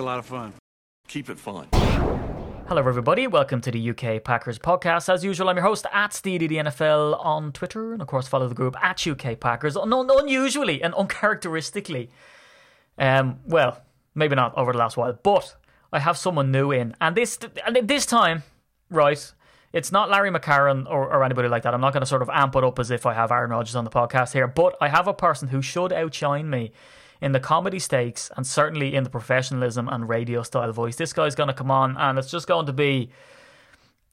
a lot of fun. Keep it fun. Hello, everybody. Welcome to the UK Packers podcast. As usual, I'm your host at NFL on Twitter, and of course, follow the group at UK Packers. Un- unusually and uncharacteristically, um, well, maybe not over the last while, but I have someone new in, and this and this time, right? It's not Larry McCarren or, or anybody like that. I'm not going to sort of amp it up as if I have Aaron Rodgers on the podcast here, but I have a person who should outshine me in the comedy stakes and certainly in the professionalism and radio style voice. This guy's going to come on and it's just going to be.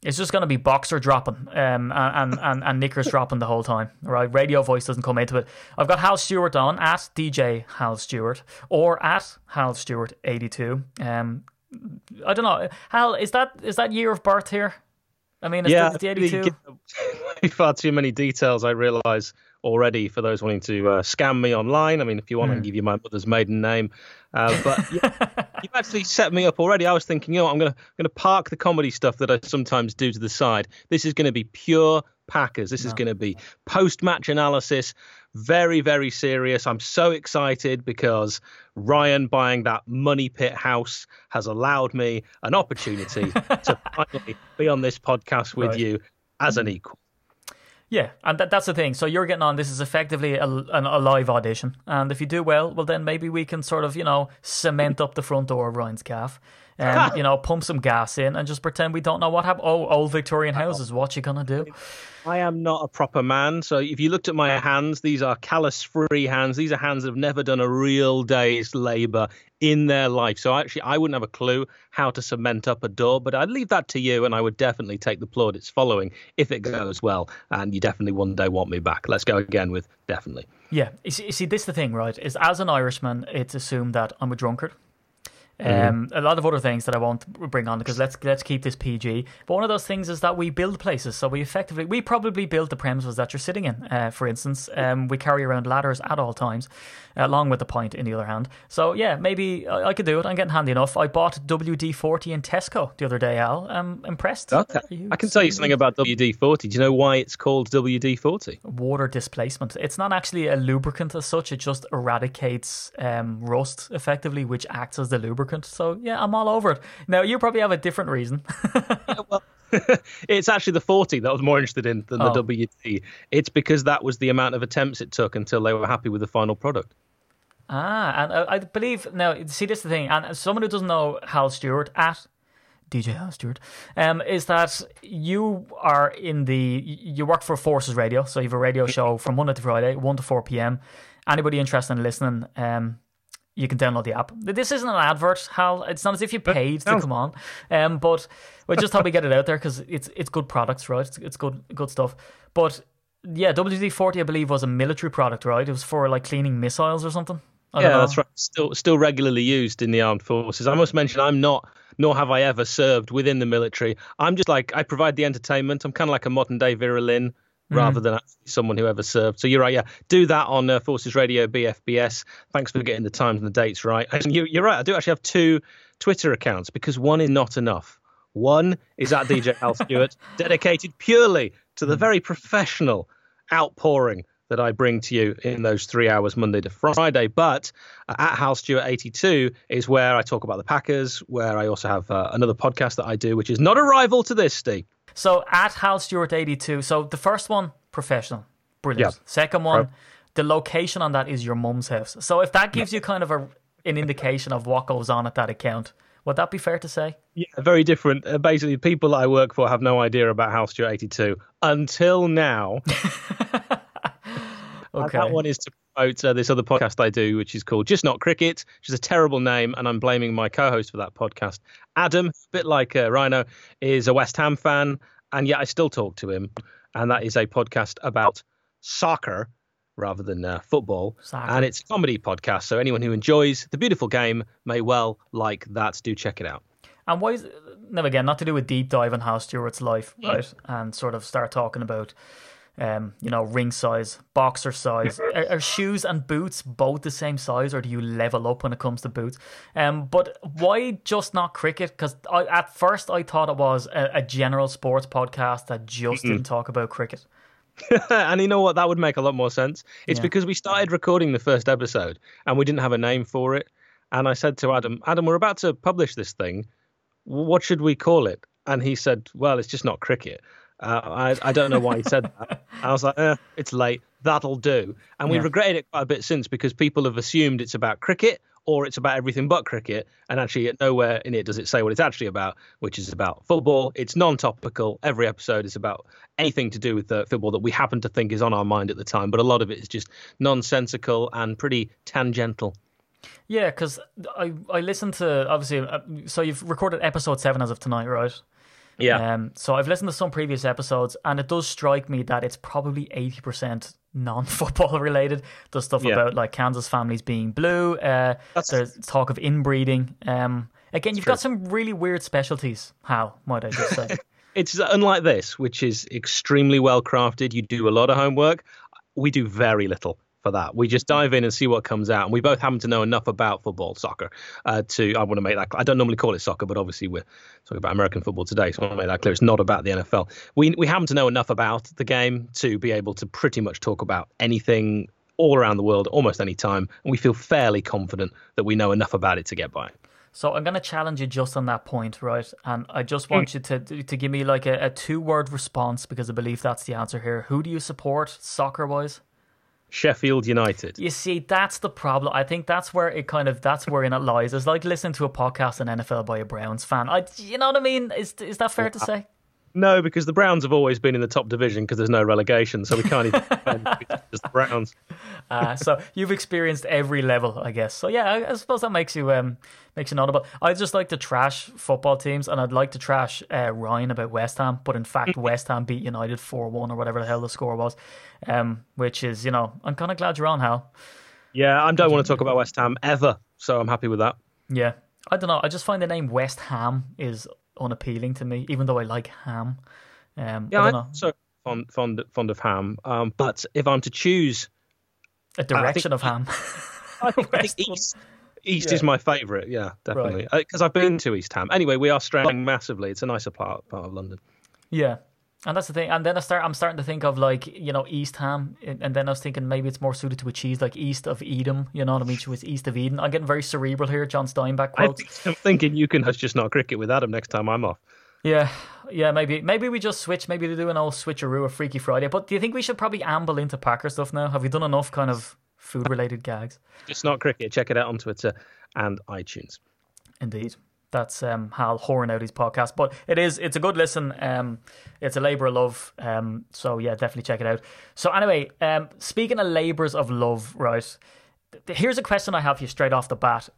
It's just going to be boxer dropping um, and, and, and knickers dropping the whole time, right? Radio voice doesn't come into it. I've got Hal Stewart on at DJ Hal Stewart or at Hal Stewart 82. Um, I don't know. Hal, is that is that year of birth here? I mean, is yeah, the, the 82? far too many details, I realise already for those wanting to uh, scam me online. I mean, if you want, mm. I can give you my mother's maiden name. Uh, but yeah, you've actually set me up already. I was thinking, you know, I'm gonna gonna park the comedy stuff that I sometimes do to the side. This is going to be pure Packers. This no. is going to be post match analysis, very, very serious. I'm so excited because Ryan buying that money pit house has allowed me an opportunity to finally be on this podcast with right. you as an equal. Yeah, and that, that's the thing. So you're getting on. This is effectively a, a, live audition, and if you do well, well, then maybe we can sort of, you know, cement up the front door of Ryan's calf, Um, and you know, pump some gas in, and just pretend we don't know what happened. Oh, old Victorian houses. What you gonna do? I am not a proper man. So if you looked at my hands, these are callus free hands. These are hands that have never done a real day's labor in their life. So actually, I wouldn't have a clue how to cement up a door, but I'd leave that to you, and I would definitely take the plaudits following if it goes well. And you definitely one day want me back. Let's go again with definitely. Yeah. You see, you see this is the thing, right? Is as an Irishman, it's assumed that I'm a drunkard. Mm-hmm. Um, a lot of other things that I won't bring on because let's let's keep this PG. But one of those things is that we build places, so we effectively we probably build the premises that you're sitting in. Uh, for instance, um, we carry around ladders at all times, along with the point in the other hand. So yeah, maybe I, I could do it. I'm getting handy enough. I bought WD forty in Tesco the other day. Al, I'm impressed. Okay, I can tell you something about WD forty. Do you know why it's called WD forty? Water displacement. It's not actually a lubricant as such. It just eradicates um, rust effectively, which acts as the lubricant lubricant. So yeah, I'm all over it. Now you probably have a different reason. yeah, well, it's actually the 40 that I was more interested in than the oh. WD. It's because that was the amount of attempts it took until they were happy with the final product. Ah, and I believe now. See, this is the thing, and someone who doesn't know Hal Stewart at DJ Hal Stewart, um, is that you are in the you work for Forces Radio, so you have a radio show from Monday to Friday, one to four p.m. Anybody interested in listening, um, you can download the app. This isn't an advert, Hal. It's not as if you paid no. to come on. Um, but we just thought we get it out there because it's it's good products, right? It's, it's good good stuff. But yeah, WD forty, I believe, was a military product, right? It was for like cleaning missiles or something. yeah, that's right. Still still regularly used in the armed forces. I must mention, I'm not. Nor have I ever served within the military. I'm just like I provide the entertainment. I'm kind of like a modern day Vera Lynn rather mm. than actually someone who ever served. So you're right, yeah. Do that on uh, Forces Radio BFBS. Thanks for getting the times and the dates right. And you, you're right. I do actually have two Twitter accounts because one is not enough. One is at DJ Hal Stewart, dedicated purely to the mm. very professional outpouring that I bring to you in those three hours, Monday to Friday. But uh, at Hal Stewart 82 is where I talk about the Packers, where I also have uh, another podcast that I do, which is not a rival to this, Steve. So at Hal Stewart 82. So the first one, professional. Brilliant. Yeah. Second one, right. the location on that is your mum's house. So if that gives you kind of a, an indication of what goes on at that account, would that be fair to say? Yeah, very different. Uh, basically, people I work for have no idea about Hal Stewart 82 until now. okay. that one is to promote uh, this other podcast I do, which is called Just Not Cricket, which is a terrible name, and I'm blaming my co-host for that podcast. Adam, a bit like uh, Rhino, is a West Ham fan, and yet I still talk to him, and that is a podcast about soccer rather than uh, football, soccer. and it's a comedy podcast. So anyone who enjoys the beautiful game may well like that. Do check it out. And why is now again not to do a deep dive on Hal Stewart's life, right? And sort of start talking about um, you know, ring size, boxer size. are, are, shoes and boots both the same size, or do you level up when it comes to boots? Um, but why just not cricket? Because at first I thought it was a, a general sports podcast that just mm-hmm. didn't talk about cricket. and you know what? That would make a lot more sense. It's yeah. because we started recording the first episode and we didn't have a name for it. And I said to Adam, Adam, we're about to publish this thing. What should we call it? And he said, well, it's just not cricket. Uh, I, I don't know why he said that. I was like, eh, it's late. That'll do. And we've Yeah. regretted it quite a bit since because people have assumed it's about cricket or it's about everything but cricket. And actually, nowhere in it does it say what it's actually about, which is about football. It's non topical. Every episode is about anything to do with uh, football that we happen to think is on our mind at the time. But a lot of it is just nonsensical and pretty tangential. Yeah, because I I listened to obviously. Uh, so you've recorded episode seven as of tonight, right? Yeah. Um, so I've listened to some previous episodes, and it does strike me that it's probably eighty percent non-football related. There's stuff Yeah. about like Kansas families being blue. Uh, That's- there's talk of inbreeding. Um, again, you've true. got some really weird specialties. How might I just say? it's unlike this, which is extremely well crafted. You do a lot of homework. We do very little for that. We just dive in and see what comes out. And we both happen to know enough about football, soccer, uh, to I want to make that. I don't normally call it soccer, but obviously we're talking about American football today, so I want to make that clear. It's not about the NFL. We we happen to know enough about the game to be able to pretty much talk about anything all around the world, almost any time, and we feel fairly confident that we know enough about it to get by. So I'm going to challenge you just on that point, right? And I just Hmm. want you to to give me like a, a two word response because I believe that's the answer here. Who do you support soccer wise? Sheffield United. You see, that's the problem. I think that's where it kind of that's where in it lies. It's like listening to a podcast on NFL by a Browns fan. I, you know what I mean? Is is that fair to say? No, because the Browns have always been in the top division because there's no relegation, so we can't even just the Browns. Uh, so you've experienced every level, I guess. So yeah, I, I suppose that makes you um makes you notable. I just like to trash football teams, and I'd like to trash uh, Ryan about West Ham, but in fact, West Ham beat United four one or whatever the hell the score was. Um, which is you know I'm kind of glad you're on, Hal. Yeah, I don't want to talk about West Ham ever, so I'm happy with that. Yeah, I don't know. I just find the name West Ham is unappealing to me, even though I like ham. Um, Yeah, I know so fond fond fond of ham. Um, but if I'm to choose, a direction of ham. I think, I think East. East Yeah. is my favourite. Yeah, definitely. Because I've been to East Ham. Anyway, we are straying massively. It's a nicer part part of London. Yeah. And that's the thing. And then I start I'm starting to think of like, you know, East Ham and then I was thinking maybe it's more suited to a cheese like east of Edam, you know what I mean? Which was east of Eden. I'm getting very cerebral here, John Steinbeck quotes. I'm thinking you can just not cricket with Adam next time I'm off. Yeah. Yeah, maybe maybe we just switch, maybe to do an old switcheroo of Freaky Friday. But do you think we should probably amble into Packer stuff now? Have we done enough kind of food related gags? Just not cricket. Check it out on Twitter and iTunes. Indeed. That's um, Hal whoring out his podcast, but it is it's a good listen. Um, it's a labour of love. Um, so yeah, definitely check it out. So anyway, um, speaking of labours of love, right? th- Here's a question I have for you straight off the bat.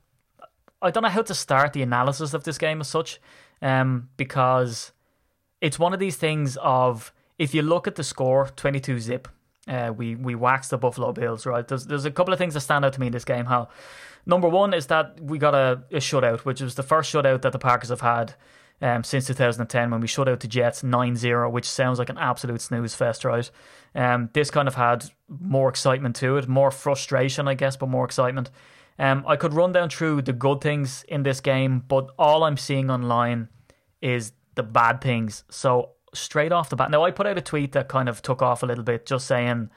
I don't know how to start the analysis of this game as such, um, because it's one of these things of if you look at the score, twenty two zip. Uh, we we waxed the Buffalo Bills, right? There's there's a couple of things that stand out to me in this game. Hal, Number one is that we got a, a shutout, which was the first shutout that the Packers have had um, since 2010 when we shut out the Jets 9 0, which sounds like an absolute snooze fest, right? Um, this kind of had more excitement to it, more frustration, I guess, but more excitement. Um, I could run down through the good things in this game, but all I'm seeing online is the bad things. So, straight off the bat, now I put out a tweet that kind of took off a little bit, just saying,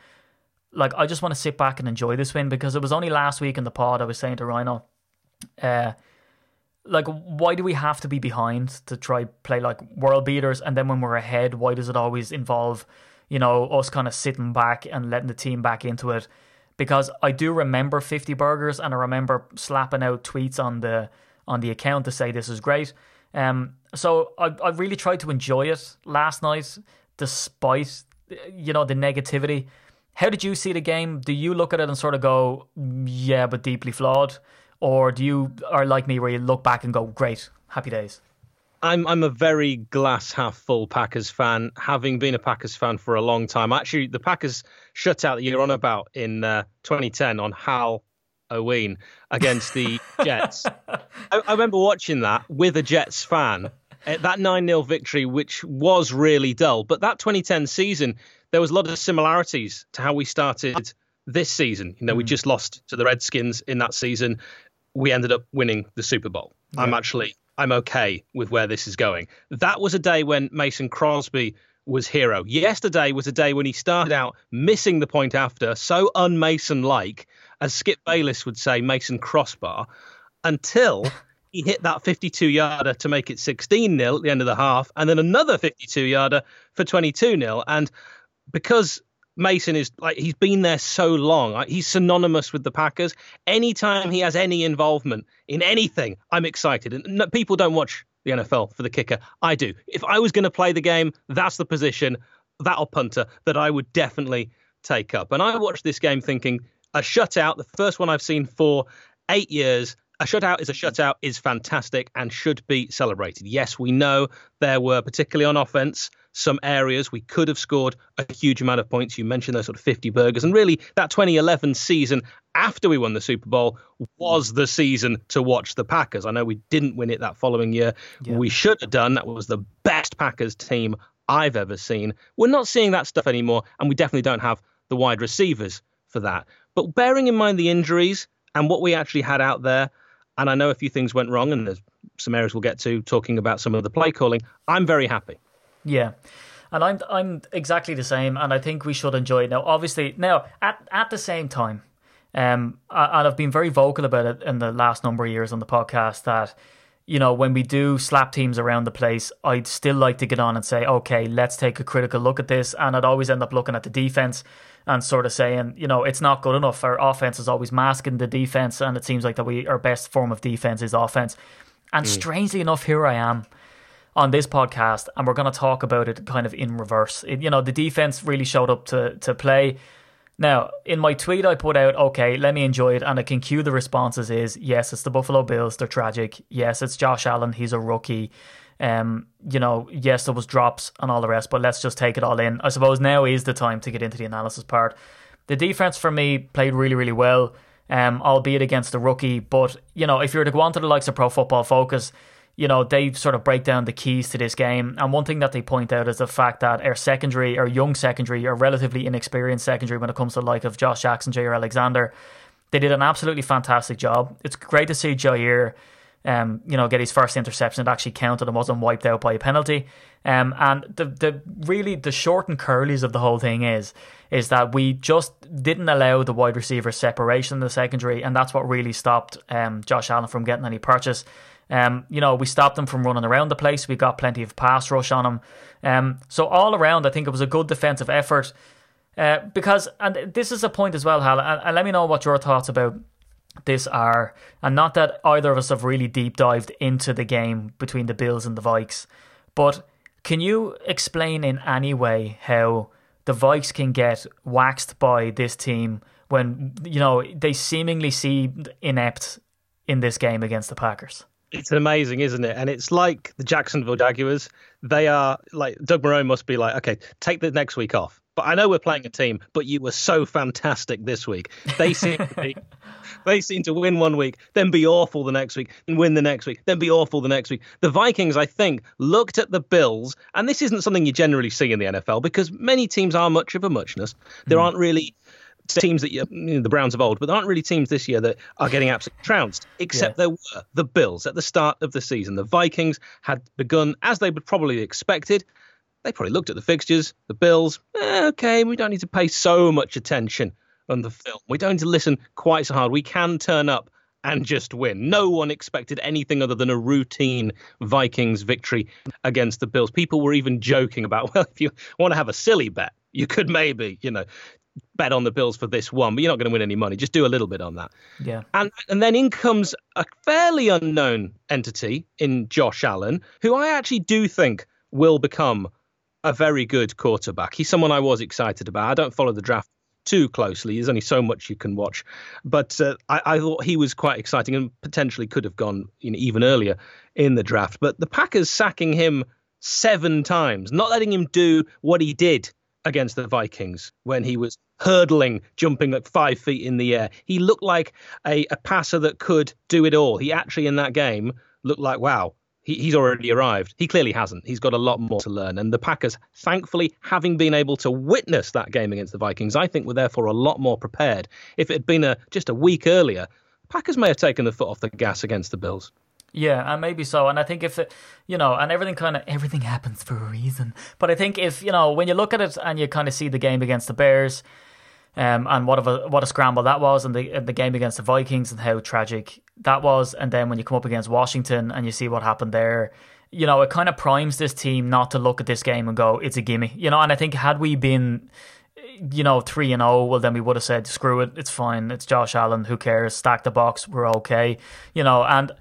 like I just want to sit back and enjoy this win because it was only last week in the pod I was saying to Rhino, uh, like why do we have to be behind to try play like world beaters and then when we're ahead, why does it always involve, you know, us kind of sitting back and letting the team back into it? Because I do remember 50 burgers and I remember slapping out tweets on the on the account to say this is great. Um, so I I really tried to enjoy it last night, despite you know the negativity. How did you see the game? Do you look at it and sort of go, yeah, but deeply flawed, or do you are like me where you look back and go, great, happy days? I'm I'm a very glass half full Packers fan, having been a Packers fan for a long time. Actually, the Packers shutout that you're on about in uh, 2010 on Hal Oween against the Jets. I, I remember watching that with a Jets fan. Uh, that 9 0 victory, which was really dull. But that 2010 season, there was a lot of similarities to how we started this season. You know, we hmm. just lost to the Redskins in that season. We ended up winning the Super Bowl. I'm actually I'm okay with where this is going. That was a day when Mason Crosby was hero. Yesterday was a day when he started out missing the point after, so un-Mason like, as Skip Bayless would say, Mason Crossbar. until he hit that 52 yarder to make it 16 0 at the end of the half, and then another 52 yarder for 22 0. And because Mason is like he's been there so long. He's synonymous with the Packers. Anytime he has any involvement in anything, I'm excited. And no, people don't watch the NFL for the kicker. I do. If I was going to play the game, that's the position, that or punter, that I would definitely take up. And I watched this game thinking a shutout, the first one I've seen for eight years. A shutout is a shutout is fantastic and should be celebrated. Yes, we know there were, particularly on offense, some areas we could have scored a huge amount of points. You mentioned those sort of 50 burgers. And really, that 2011 season after we won the Super Bowl was the season to watch the Packers. I know we didn't win it that following year. Yeah. We should have done. That was the best Packers team I've ever seen. We're not seeing that stuff anymore, and we definitely don't have the wide receivers for that. But bearing in mind the injuries and what we actually had out there, and I know a few things went wrong, and there's some areas we'll get to talking about some of the play calling. I'm very happy. Yeah. And I'm I'm exactly the same, and I think we should enjoy it now. Obviously, now at at the same time, um, and I've been very vocal about it in the last number of years on the podcast that you know, when we do slap teams around the place, I'd still like to get on and say, okay, let's take a critical look at this. And I'd always end up looking at the defense and sort of saying, you know, it's not good enough. Our offense is always masking the defense, and it seems like that we our best form of defense is offense. And mm. strangely enough, here I am on this podcast, and we're going to talk about it kind of in reverse. It, you know, the defense really showed up to to play. Now, in my tweet, I put out, okay, let me enjoy it, and I can cue the responses. Is yes, it's the Buffalo Bills. They're tragic. Yes, it's Josh Allen. He's a rookie. Um, you know, yes, there was drops and all the rest, but let's just take it all in. I suppose now is the time to get into the analysis part. The defense for me played really, really well, um, albeit against the rookie. But you know, if you were to go on to the likes of Pro Football Focus, you know, they sort of break down the keys to this game. And one thing that they point out is the fact that our secondary, our young secondary, our relatively inexperienced secondary when it comes to the like of Josh Jackson, Jaire Alexander, they did an absolutely fantastic job. It's great to see Jaire um, you know, get his first interception. It actually counted and wasn't wiped out by a penalty. Um, and the the really the short and curlies of the whole thing is is that we just didn't allow the wide receiver separation in the secondary, and that's what really stopped um, Josh Allen from getting any purchase. Um, you know, we stopped them from running around the place. We got plenty of pass rush on them. Um, so all around, I think it was a good defensive effort. Uh, because, and this is a point as well, Hal, and, and let me know what your thoughts about this are, and not that either of us have really deep dived into the game between the Bills and the Vikes, but can you explain in any way how the Vikes can get waxed by this team when you know they seemingly seemed inept in this game against the Packers? It's amazing, isn't it? And it's like the Jacksonville Jaguars. They are like Doug Marrone must be like, okay, take the next week off. But I know we're playing a team, but you were so fantastic this week. They seem to be they seem to win one week, then be awful the next week, and win the next week, then be awful the next week. The Vikings, I think, looked at the Bills, and this isn't something you generally see in the NFL because many teams are much of a muchness. There mm. aren't really teams that you, you know, the Browns of old, but there aren't really teams this year that are getting absolutely trounced. Except yeah. there were the Bills at the start of the season. The Vikings had begun as they would probably expected. They probably looked at the fixtures, the Bills. Eh, okay, we don't need to pay so much attention on the film. We don't need to listen quite so hard. We can turn up and just win. No one expected anything other than a routine Vikings victory against the Bills. People were even joking about, well, if you want to have a silly bet, you could maybe, you know, bet on the Bills for this one, but you're not going to win any money. Just do a little bit on that. Yeah. And and then in comes a fairly unknown entity in Josh Allen, who I actually do think will become a very good quarterback. He's someone I was excited about. I don't follow the draft too closely. There's only so much you can watch, but uh, I, I, thought he was quite exciting and potentially could have gone you know, even earlier in the draft. But the Packers sacking him seven times, not letting him do what he did against the Vikings when he was hurdling, jumping like five feet in the air. He looked like a, a passer that could do it all. He actually in that game looked like wow he, he's already arrived. He clearly hasn't. He's got a lot more to learn. And the Packers, thankfully, having been able to witness that game against the Vikings, I think were therefore a lot more prepared. If it had been a, just a week earlier, Packers may have taken the foot off the gas against the Bills. Yeah, and maybe so. And I think if it, you know, and everything kind of everything happens for a reason. But I think if you know when you look at it and you kind of see the game against the Bears, um, and what a what a scramble that was, and the the game against the Vikings and how tragic that was, and then when you come up against Washington and you see what happened there, you know, it kind of primes this team not to look at this game and go, it's a gimme, you know. And I think had we been, you know, three and zero, oh, well, then we would have said, screw it, it's fine, it's Josh Allen, who cares? Stack the box, we're okay, you know, and.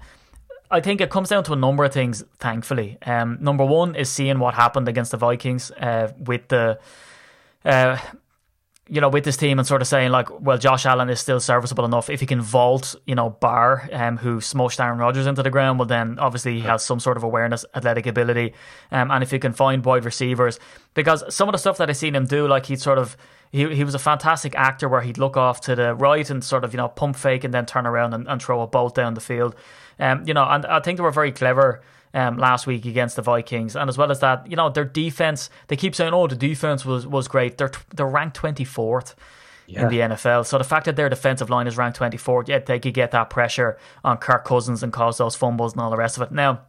I think it comes down to a number of things. Thankfully, um, number one is seeing what happened against the Vikings uh, with the uh, you know, with this team and sort of saying like, well, Josh Allen is still serviceable enough. If he can vault, you know, Barr, um, who smushed Aaron Rodgers into the ground, well, then obviously he has some sort of awareness, athletic ability, um, and if he can find wide receivers, because some of the stuff that I seen him do, like he'd sort of. He, he was a fantastic actor where he'd look off to the right and sort of, you know, pump fake and then turn around and, and throw a bolt down the field. Um, you know, and I think they were very clever um, last week against the Vikings, and as well as that, you know, their defense. They keep saying, "Oh, the defense was was great." They're they're ranked twenty fourth. Yeah. in the NFL. So the fact that their defensive line is ranked 24th, yet they could get that pressure on Kirk Cousins and cause those fumbles and all the rest of it. Now,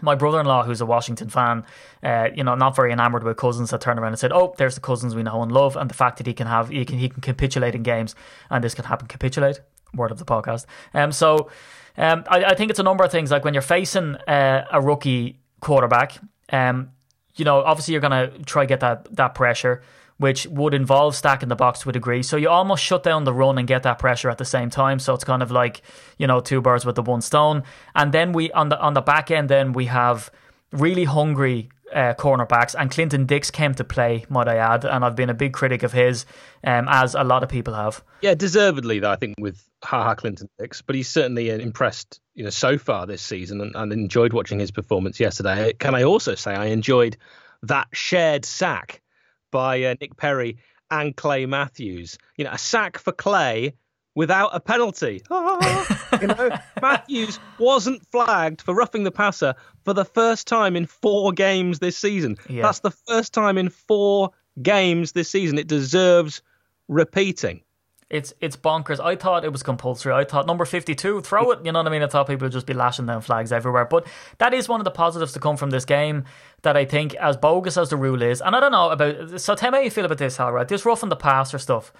my brother-in-law, who's a Washington fan, uh, you know, not very enamored with Cousins, had turned around and said, "Oh, there's the Cousins we know and love, and the fact that he can have he can he can capitulate in games, and this can happen. Capitulate, word of the podcast. Um, so um, I, I, think it's a number of things. Like when you're facing uh, a rookie quarterback, um, you know, obviously you're gonna try get that that pressure, which would involve stacking the box to a degree. So you almost shut down the run and get that pressure at the same time. So it's kind of like you know two birds with the one stone. And then we on the on the back end, then we have really hungry uh, cornerbacks, and Clinton Dix came to play, might I add, and I've been a big critic of his, um, as a lot of people have. Yeah, deservedly, though, I think, with Ha Ha Clinton Dix, but he's certainly uh, impressed, you know, so far this season, and, and enjoyed watching his performance yesterday. Can I also say I enjoyed that shared sack by uh, Nick Perry and Clay Matthews? You know, a sack for Clay without a penalty. you know, Matthews wasn't flagged for roughing the passer for the first time in four games this season. Yeah. That's the first time in four games this season. It deserves repeating. It's it's bonkers. I thought it was compulsory. I thought number fifty two, throw it. You know what I mean? I thought people would just be lashing down flags everywhere. But that is one of the positives to come from this game. That I think, as bogus as the rule is, and I don't know about. So tell me how you feel about this, Hal. Right? This roughing the passer stuff.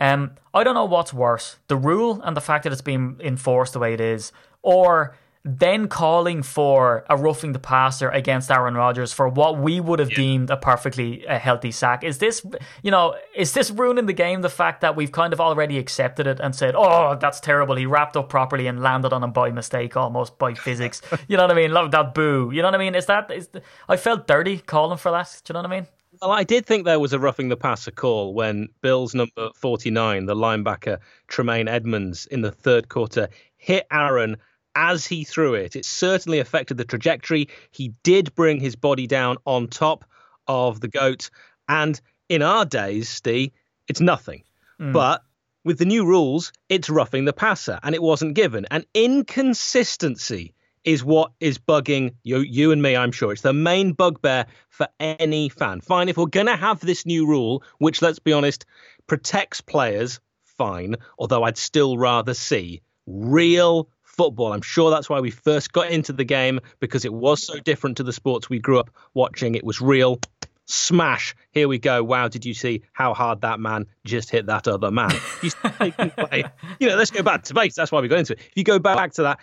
Um, I don't know what's worse, the rule and the fact that it's being enforced the way it is, or then calling for a roughing the passer against Aaron Rodgers for what we would have yeah. deemed a perfectly uh, healthy sack. Is this, you know, is this ruining the game? The fact that we've kind of already accepted it and said, "Oh, that's terrible." He wrapped up properly and landed on him by mistake, almost by physics. you know what I mean? Love that boo. You know what I mean? Is that? Is I felt dirty calling for that. Do you know what I mean? Well, I did think there was a roughing the passer call when Bills number 49, the linebacker Tremaine Edmunds, in the third quarter hit Aaron as he threw it. It certainly affected the trajectory. He did bring his body down on top of the goat. And in our days, Steve, it's nothing. Mm. But with the new rules, it's roughing the passer, and it wasn't given. An inconsistency is what is bugging you, you and me, I'm sure. It's the main bugbear for any fan. Fine, if we're going to have this new rule, which, let's be honest, protects players, fine, although I'd still rather see real football. I'm sure that's why we first got into the game because it was so different to the sports we grew up watching. It was real. Smash. Here we go. Wow, did you see how hard that man just hit that other man? you know, let's go back to base. That's why we got into it. If you go back to that,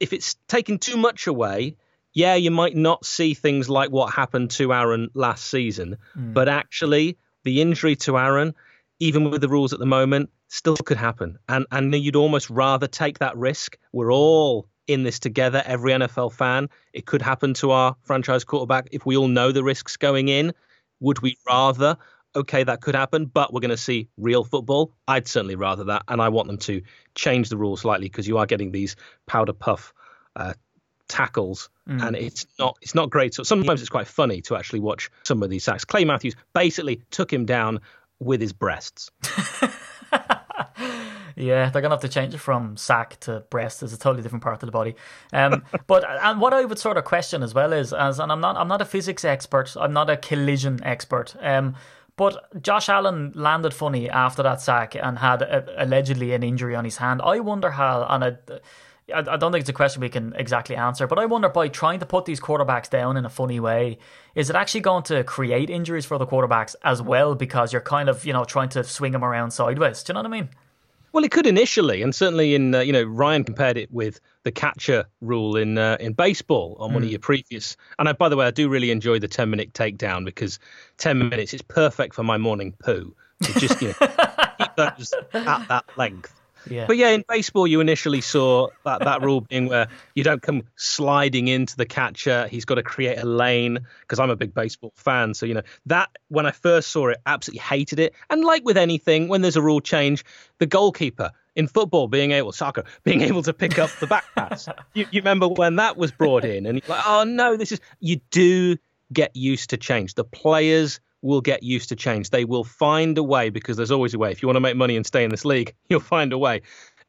if it's taken too much away, yeah, you might not see things like what happened to Aaron last season, mm. but actually, the injury to Aaron, even with the rules at the moment, still could happen. And and you'd almost rather take that risk. We're all in this together, every NFL fan. It could happen to our franchise quarterback if we all know the risks going in. Would we rather? Okay, that could happen, but we're going to see real football. I'd certainly rather that, and I want them to change the rules slightly because you are getting these powder puff uh, tackles, mm. and it's not it's not great. So sometimes it's quite funny to actually watch some of these sacks. Clay Matthews basically took him down with his breasts. yeah, they're gonna have to change it from sack to breast. It's a totally different part of the body. Um, but and what I would sort of question as well is, as and I'm not I'm not a physics expert. I'm not a collision expert. Um, but Josh Allen landed funny after that sack and had a, allegedly an injury on his hand. I wonder how on I don't think it's a question we can exactly answer, but I wonder by trying to put these quarterbacks down in a funny way, is it actually going to create injuries for the quarterbacks as well because you're kind of, you know, trying to swing them around sideways? Do you know what I mean? Well, it could initially, and certainly in uh, you know Ryan compared it with the catcher rule in uh, in baseball on mm. one of hmm. your previous. And I, by the way, I do really enjoy the ten minute takedown because ten minutes is perfect for my morning poo. To just you know, keep those at that length. Yeah. But yeah, in baseball, you initially saw that, that rule being where you don't come sliding into the catcher. He's got to create a lane because I'm a big baseball fan. So, you know, that when I first saw it, absolutely hated it. And like with anything, when there's a rule change, the goalkeeper in football being able, soccer, being able to pick up the back pass. you, you remember when that was brought in and you're like, oh no, this is, you do get used to change. The players will get used to change. They will find a way because there's always a way. If you want to make money and stay in this league, you'll find a way.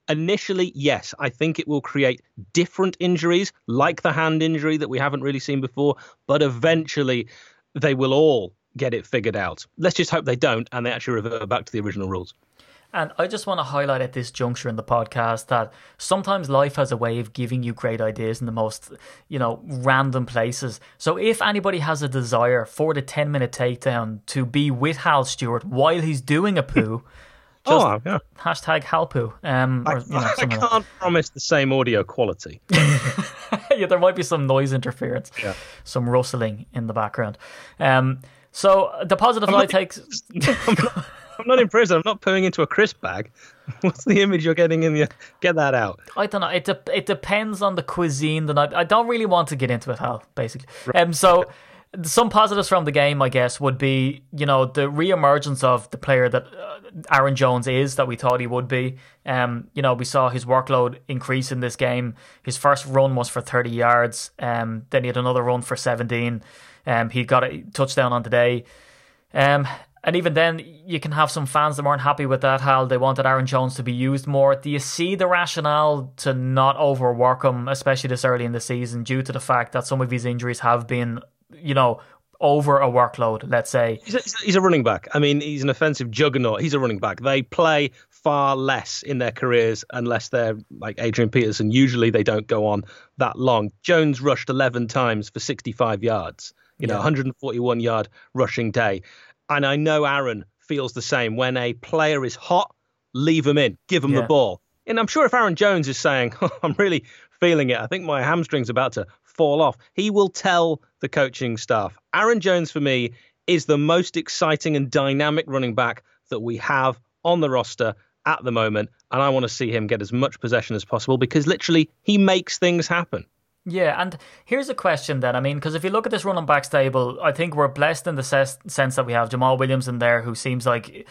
Initially, yes, I think it will create different injuries, like the hand injury that we haven't really seen before, but eventually they will all get it figured out. Let's just hope they don't and they actually revert back to the original rules. And I just want to highlight at this juncture in the podcast that sometimes life has a way of giving you great ideas in the most, you know, random places. So if anybody has a desire for the 10 minute takedown to be with Hal Stewart while he's doing a poo, just oh, yeah. hashtag Halpoo. Um, or, you know, I, can't like promise the same audio quality. yeah, there might be some noise interference, yeah. some rustling in the background. Um, so the positive light takes. I'm not impressed. I'm not putting into a crisp bag. What's the image you're getting in the? Get that out. I don't know. It de- it depends on the cuisine. That I, I don't really want to get into it, Hal. Basically, right. um, so some positives from the game, I guess, would be you know the re-emergence of the player that uh, Aaron Jones is that we thought he would be. Um, you know, we saw his workload increase in this game. His first run was for 30 yards. Um, then he had another run for 17. Um, he got a touchdown on today. Um, and even then, you can have some fans that weren't happy with that, Hal. They wanted Aaron Jones to be used more. Do you see the rationale to not overwork him, especially this early in the season, due to the fact that some of his injuries have been, you know, over a workload, let's say? He's a, he's a running back. I mean, he's an offensive juggernaut. He's a running back. They play far less in their careers unless they're like Adrian Peterson. Usually they don't go on that long. Jones rushed 11 times for 65 yards you know, yeah. 141 yard rushing day. And I know Aaron feels the same. When a player is hot, leave him in, give him yeah. the ball. And I'm sure if Aaron Jones is saying, oh, I'm really feeling it, I think my hamstring's about to fall off, he will tell the coaching staff. Aaron Jones, for me, is the most exciting and dynamic running back that we have on the roster at the moment. And I want to see him get as much possession as possible because literally he makes things happen. Yeah, and here's a question then. I mean, because if you look at this running back stable, I think we're blessed in the ses- sense that we have Jamaal Williams in there, who seems like,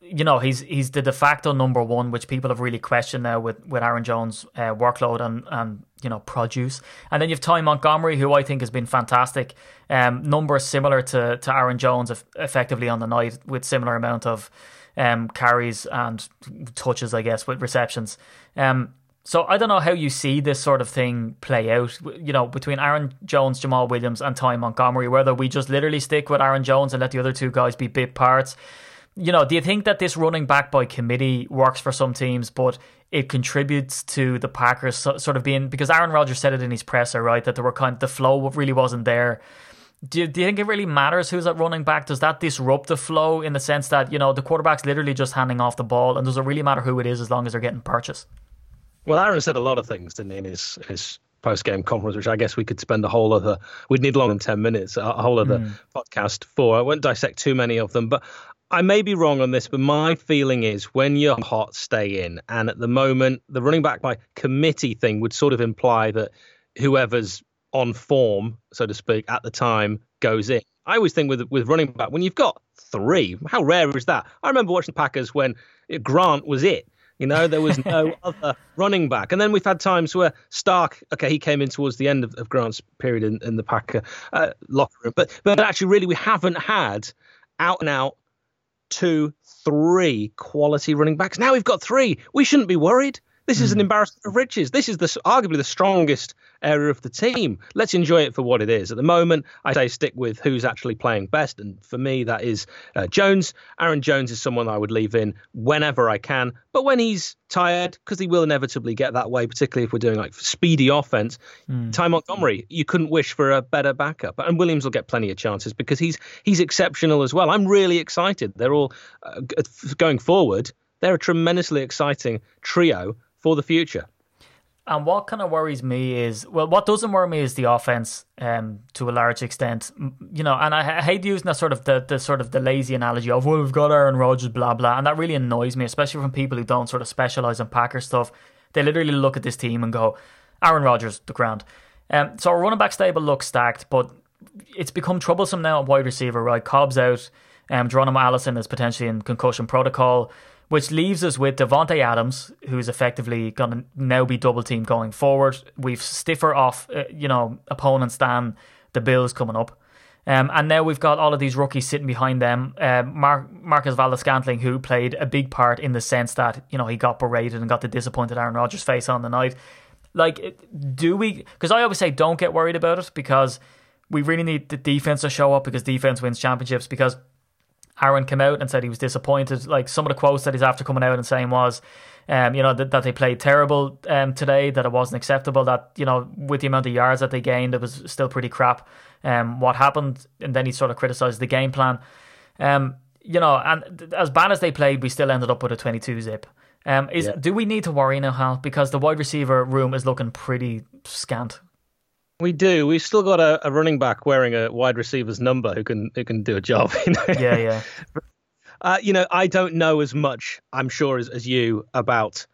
you know, he's he's the de facto number one, which people have really questioned now with with Aaron Jones' uh, workload and and you know produce. And then you've Ty Montgomery, who I think has been fantastic. Um, numbers similar to to Aaron Jones, effectively on the night with similar amount of um carries and touches, I guess, with receptions. Um so I don't know how you see this sort of thing play out, you know, between Aaron Jones, Jamaal Williams, and Ty Montgomery, whether we just literally stick with Aaron Jones and let the other two guys be bit parts. You know, do you think that this running back by committee works for some teams, but it contributes to the Packers sort of being because Aaron Rodgers said it in his presser, right, that there were kind of the flow really wasn't there. Do you, do you think it really matters who's at running back? Does that disrupt the flow in the sense that, you know, the quarterback's literally just handing off the ball and does it really matter who it is as long as they're getting purchased? Well, Aaron said a lot of things, didn't he, in his, his post game conference, which I guess we could spend a whole other, we'd need longer than 10 minutes, a whole other mm. podcast for. I won't dissect too many of them, but I may be wrong on this, but my feeling is when you're hot, stay in. And at the moment, the running back by committee thing would sort of imply that whoever's on form, so to speak, at the time goes in. I always think with with running back when you've got three, how rare is that? I remember watching the Packers when Grant was it. You know, there was no other running back. And then we've had times where Stark, okay, he came in towards the end of, of Grant's period in, in the Packer uh, locker room. But, but actually, really, we haven't had out and out two, three quality running backs. Now we've got three. We shouldn't be worried. This is an embarrassment of riches. This is the arguably the strongest area of the team. Let's enjoy it for what it is. At the moment, I say stick with who's actually playing best, and for me, that is uh, Jones. Aaron Jones is someone I would leave in whenever I can, but when he's tired, because he will inevitably get that way, particularly if we're doing like speedy offense. Ty Montgomery, you couldn't wish for a better backup, and Williams will get plenty of chances because he's he's exceptional as well. I'm really excited. They're all uh, going forward. They're a tremendously exciting trio for the future. And what kind of worries me is, well, what doesn't worry me is the offense, um, to a large extent. You know, and I, I hate using that sort of the, the sort of the lazy analogy of, well, we've got Aaron Rodgers, blah blah, and that really annoys me, especially from people who don't sort of specialize in Packer stuff. They literally look at this team and go, Aaron Rodgers, the ground. Um, so our running back stable looks stacked, but it's become troublesome now at wide receiver. Right, Cobb's out. Um, Geronimo Allison is potentially in concussion protocol which leaves us with Davante Adams, who's effectively going to now be double team going forward. We've stiffer off, uh, you know, opponents than the Bills coming up. Um, and now we've got all of these rookies sitting behind them. Uh, Mar- Marquez Valdes Scantling, who played a big part in the sense that you know he got berated and got the disappointed Aaron Rodgers face on the night. Like, do we? Because I always say don't get worried about it because we really need the defense to show up because defense wins championships. Because Aaron came out and said he was disappointed. Like some of the quotes that he's after coming out and saying was, um, you know, that, that they played terrible um, today, that it wasn't acceptable, that, you know, with the amount of yards that they gained, it was still pretty crap. Um, what happened, and then he sort of criticised the game plan. Um, you know, and as bad as they played, we still ended up with a 22 zip. Um, is Yeah. do we need to worry now, Hal? Because the wide receiver room is looking pretty scant. We do. We've still got a, a running back wearing a wide receiver's number who can who can do a job. You know? Yeah, yeah. Uh, you know, I don't know as much, I'm sure, as, as you about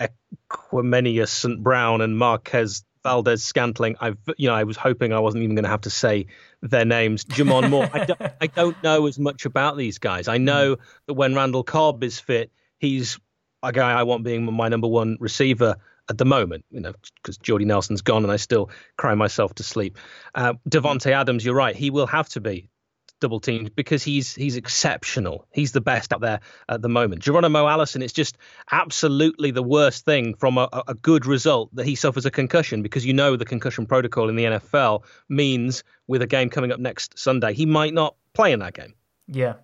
Equanimeous St. Brown and Marquez Valdes Scantling. I've, you know, I was hoping I wasn't even going to have to say their names. J'Mon Moore. I, don't, I don't know as much about these guys. I know that when Randall Cobb is fit, he's a guy I want being my number one receiver at the moment, you know, because Jordy Nelson's gone and I still cry myself to sleep. Uh, Davante Adams, you're right. He will have to be double teamed because he's he's exceptional. He's the best out there at the moment. Geronimo Allison, it's just absolutely the worst thing from a, a good result that he suffers a concussion because you know the concussion protocol in the NFL means with a game coming up next Sunday, he might not play in that game. Yeah.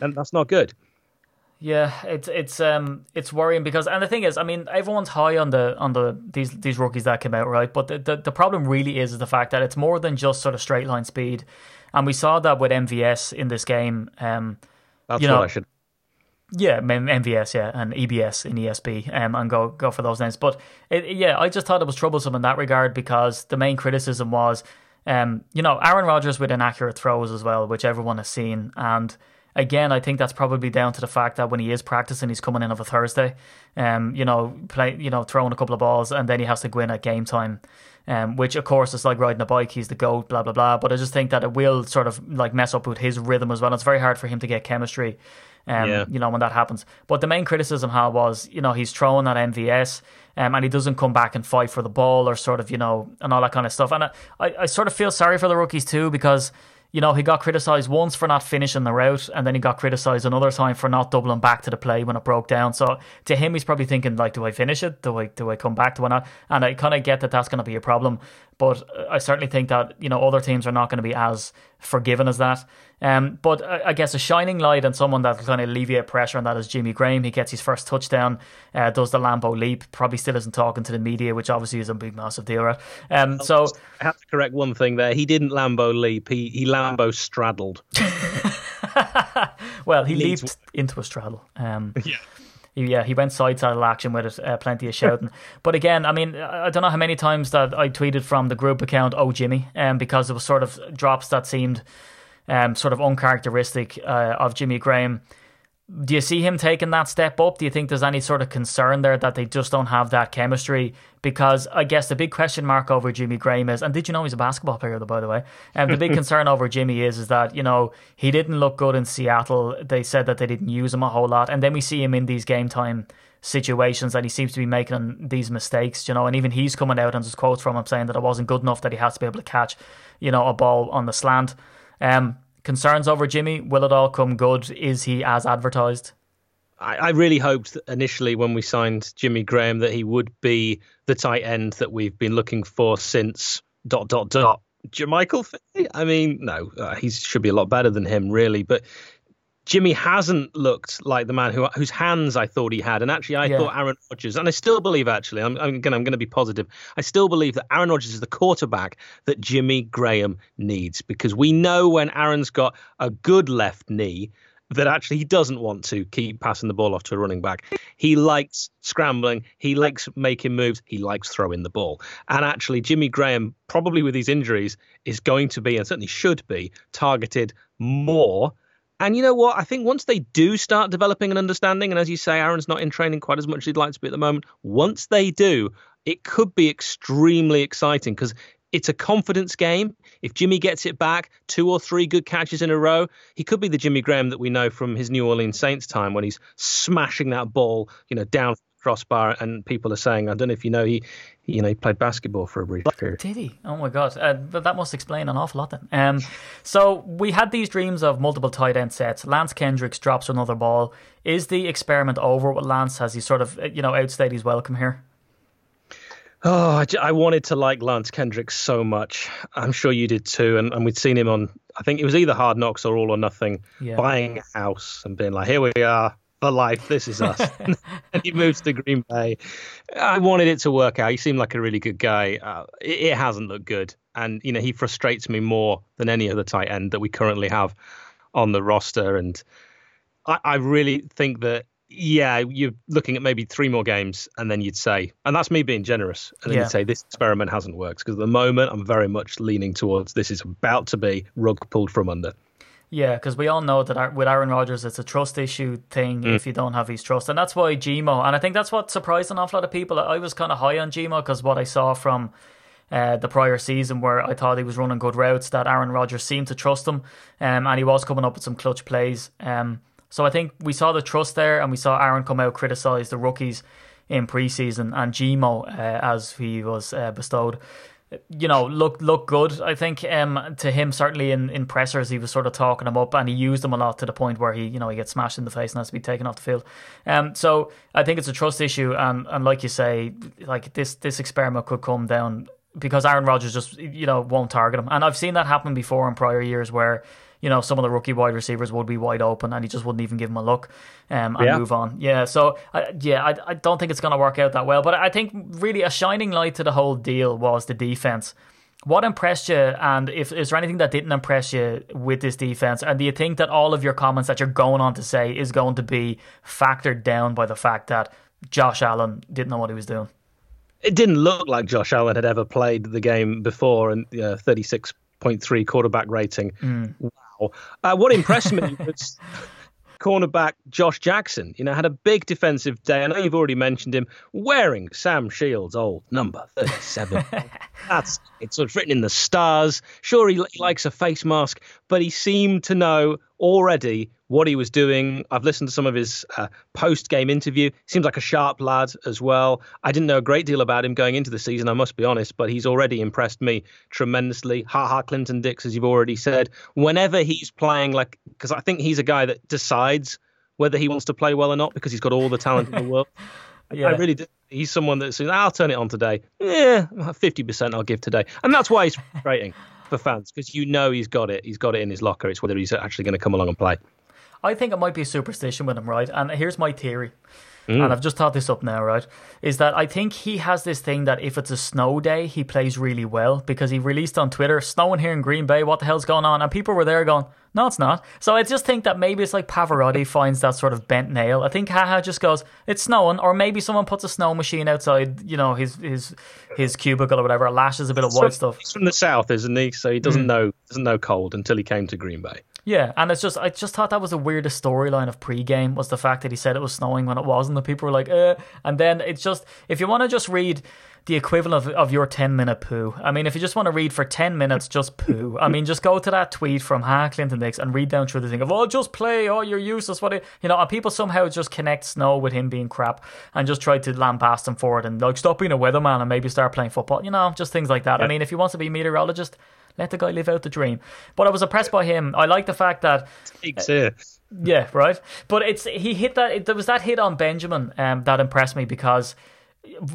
And that's not good. Yeah, it's it's um it's worrying because and the thing is, I mean, everyone's high on the on the these these rookies that came out, right? But the, the, the problem really is, is the fact that it's more than just sort of straight line speed. And we saw that with MVS in this game. Um That's You what I should yeah, MVS, yeah, and EBS in ESP, um, and go go for those names. But it, yeah, I just thought it was troublesome in that regard because the main criticism was, um, you know, Aaron Rodgers with inaccurate throws as well, which everyone has seen, and again, I think that's probably down to the fact that when he is practicing, he's coming in of a Thursday, um, you know, play, you know, throwing a couple of balls, and then he has to go in at game time. Um, which of course is like riding a bike. He's the goat, blah blah blah. But I just think that it will sort of like mess up with his rhythm as well. It's very hard for him to get chemistry um, Yeah. you know, when that happens. But the main criticism, Hal, was, you know, he's throwing at MVS um, and he doesn't come back and fight for the ball or sort of, you know, and all that kind of stuff. And I, I, I sort of feel sorry for the rookies too because, you know, he got criticised once for not finishing the route and then he got criticised another time for not doubling back to the play when it broke down. So to him, he's probably thinking, like, do I finish it? Do I, do I come back to it? not? And I kind of get that that's going to be a problem. But I certainly think that, you know, other teams are not going to be as forgiving as that. Um, but I, I guess a shining light and someone that will kind of alleviate pressure on that is Jimmy Graham. He gets his first touchdown, uh, does the Lambo leap, probably still isn't talking to the media, which obviously is a big, massive deal, right? Um, so, I have to correct one thing there. He didn't Lambo leap. He he Lambo straddled. well, he Leads- leaped into a straddle. Um, yeah. Yeah, he went side saddle action with it, uh, plenty of shouting. but again, I mean, I I don't know how many times that I tweeted from the group account, "Oh Jimmy," um, because it was sort of drops that seemed um, sort of uncharacteristic uh, of Jimmy Graham. Do you see him taking that step up? Do you think there's any sort of concern there that they just don't have that chemistry? Because I guess the big question mark over Jimmy Graham is, and did you know he's a basketball player, though, by the way? And the big concern over Jimmy is, is that you know he didn't look good in Seattle. They said that they didn't use him a whole lot, and then we see him in these game time situations that he seems to be making these mistakes, you know, and even he's coming out and there's quotes from him saying that it wasn't good enough that he has to be able to catch, you know, a ball on the slant. Um, concerns over Jimmy, will it all come good? Is he as advertised? I, I really hoped initially when we signed Jimmy Graham that he would be the tight end that we've been looking for since dot dot dot. Jermichael Finley? I mean, no, uh, he should be a lot better than him, really. But Jimmy hasn't looked like the man who whose hands I thought he had, and actually I yeah. thought Aaron Rodgers, and I still believe actually, I'm, I'm again I'm going to be positive. I still believe that Aaron Rodgers is the quarterback that Jimmy Graham needs because we know when Aaron's got a good left knee that actually he doesn't want to keep passing the ball off to a running back. He likes scrambling, he likes making moves, he likes throwing the ball. And actually, Jimmy Graham, probably with these injuries, is going to be and certainly should be targeted more. And you know what? I think once they do start developing an understanding, and as you say, Aaron's not in training quite as much as he'd like to be at the moment. Once they do, it could be extremely exciting because it's a confidence game. If Jimmy gets it back, two or three good catches in a row, he could be the Jimmy Graham that we know from his New Orleans Saints time when he's smashing that ball, you know, down crossbar and people are saying, I don't know if you know, he, you know, he played basketball for a brief period. Did he? Oh my god, uh, that must explain an awful lot then. Um, so we had these dreams of multiple tight end sets. Lance Kendricks drops another ball. Is the experiment over with Lance? Has he sort of, uh, you know, outstayed his welcome here? Oh, I, I, wanted to like Lance Kendricks so much. I'm sure you did too. And, and we'd seen him on, I think it was either Hard Knocks or All or Nothing, yeah. buying a house and being like, here we are for life. This is us. and he moves to Green Bay. I wanted it to work out. He seemed like a really good guy. Uh, it, it hasn't looked good. And, you know, he frustrates me more than any other tight end that we currently have on the roster. And I, I really think that yeah, you're looking at maybe three more games, and then you'd say, and that's me being generous, and then yeah. you'd say this experiment hasn't worked because at the moment I'm very much leaning towards this is about to be rug pulled from under. Yeah, because we all know that with Aaron Rodgers, it's a trust issue thing mm. if you don't have his trust, and that's why Gmo, and I think that's what surprised an awful lot of people. I was kind of high on Gmo because what I saw from. Uh, the prior season where I thought he was running good routes that Aaron Rodgers seemed to trust him um, and he was coming up with some clutch plays. Um, so I think we saw the trust there, and we saw Aaron come out criticise the rookies in preseason and Gmo uh, as he was uh, bestowed. You know, look look good. I think um, to him certainly in, in pressers he was sort of talking him up and he used them a lot to the point where he you know he gets smashed in the face and has to be taken off the field. Um, so I think it's a trust issue and and like you say, like this this experiment could come down because Aaron Rodgers just you know won't target him and I've seen that happen before in prior years where you know, some of the rookie wide receivers would be wide open and he just wouldn't even give him a look um, and yeah. move on. Yeah, so I, yeah, I, I don't think it's going to work out that well. But I think really a shining light to the whole deal was the defense. What impressed you, and if is there anything that didn't impress you with this defense? And do you think that all of your comments that you're going on to say is going to be factored down by the fact that Josh Allen didn't know what he was doing? It didn't look like Josh Allen had ever played the game before, and uh, 36.3 quarterback rating. Mm. Uh, what impressed me was cornerback Josh Jackson. You know, had a big defensive day. I know you've already mentioned him wearing Sam Shields' old number 37. That's it's sort of written in the stars. Sure, he, he likes a face mask, but he seemed to know already what he was doing. I've listened to some of his uh, post game interview. Seems like a sharp lad as well. I didn't know a great deal about him going into the season, I must be honest, but he's already impressed me tremendously. Ha ha, Clinton Dix, as you've already said. Whenever he's playing, like, because I think he's a guy that decides whether he wants to play well or not because he's got all the talent in the world. Yeah. I really do. He's someone that says, I'll turn it on today. Yeah, 50% I'll give today. And that's why he's frustrating for fans because you know he's got it. He's got it in his locker. It's whether he's actually going to come along and play. I think it might be a superstition with him, right? And here's my theory. Mm. And I've just thought this up now, right? Is that I think he has this thing that if it's a snow day, he plays really well because he released on Twitter, snowing here in Green Bay, what the hell's going on? And people were there going, no, it's not. So I just think that maybe it's like Pavarotti finds that sort of bent nail. I think Ha Ha just goes, it's snowing, or maybe someone puts a snow machine outside, you know, his his his cubicle or whatever, lashes a bit of white stuff. He's from the south, isn't he? So he doesn't mm. know doesn't know cold until he came to Green Bay. Yeah, and it's just I just thought that was the weirdest storyline of pre-game was the fact that he said it was snowing when it wasn't. The people were like, eh. and then it's just if you want to just read the equivalent of, of your 10 minute poo. I mean, if you just want to read for 10 minutes, just poo. I mean, just go to that tweet from Ha Clinton Dix and read down through the thing of, oh, just play, oh, you're useless. What, you know, and people somehow just connect Snow with him being crap and just try to lambast him for it and like, stop being a weatherman and maybe start playing football. You know, just things like that. Yeah. I mean, if he wants to be a meteorologist, Let the guy live out the dream. But I was impressed by him. I like the fact that Takes here. yeah, right. But it's he hit that. It, there was that hit on Benjamin um, that impressed me because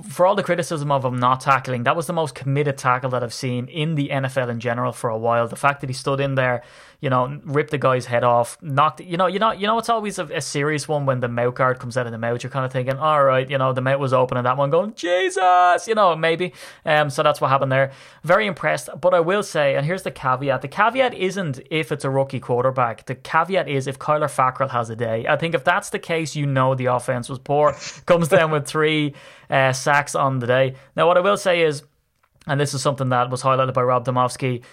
for all the criticism of him not tackling, that was the most committed tackle that I've seen in the NFL in general for a while. The fact that he stood in there, you know, ripped the guy's head off, knocked, you know, you know, you know, it's always a, a serious one when the mouth guard comes out of the mouth. You're kind of thinking, all right, you know, the mouth was open and that one going, Jesus, you know, maybe. Um, so that's what happened there. Very impressed, but I will say, and here's the caveat: the caveat isn't if it's a rookie quarterback. The caveat is if Kyler Fackrell has a day. I think if that's the case, you know the offense was poor. Comes down with three uh, sacks on the day. Now, what I will say is, and this is something that was highlighted by Rob Demovsky,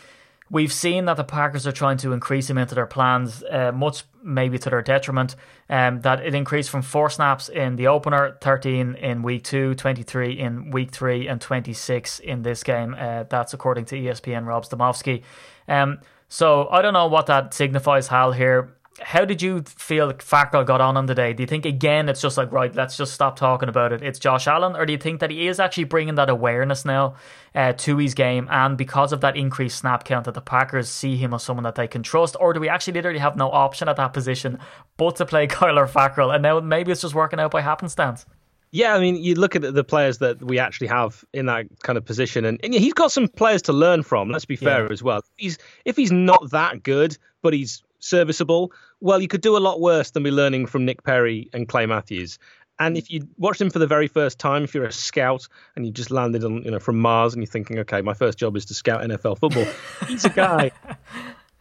we've seen that the Packers are trying to increase him into their plans, uh, much maybe to their detriment. Um, that it increased from four snaps in the opener, 13 in week two, 23 in week three, and 26 in this game. Uh, that's according to ESPN Rob Demovsky. Um, so I don't know what that signifies, Hal, here how did you feel Fackrell got on on the day? Do you think again it's just like right, let's just stop talking about it? It's Josh Allen, or do you think that he is actually bringing that awareness now uh, to his game, and because of that increased snap count, that the Packers see him as someone that they can trust, or do we actually literally have no option at that position but to play Kyler Fackrell, and now maybe it's just working out by happenstance? Yeah, I mean, you look at the players that we actually have in that kind of position, and, and he's got some players to learn from. Let's be fair yeah. as well. He's if he's not that good, but he's serviceable. Well, you could do a lot worse than be learning from Nick Perry and Clay Matthews. And if you watch him for the very first time, if you're a scout and you just landed on, you know, from Mars and you're thinking, okay, my first job is to scout NFL football, he's a guy.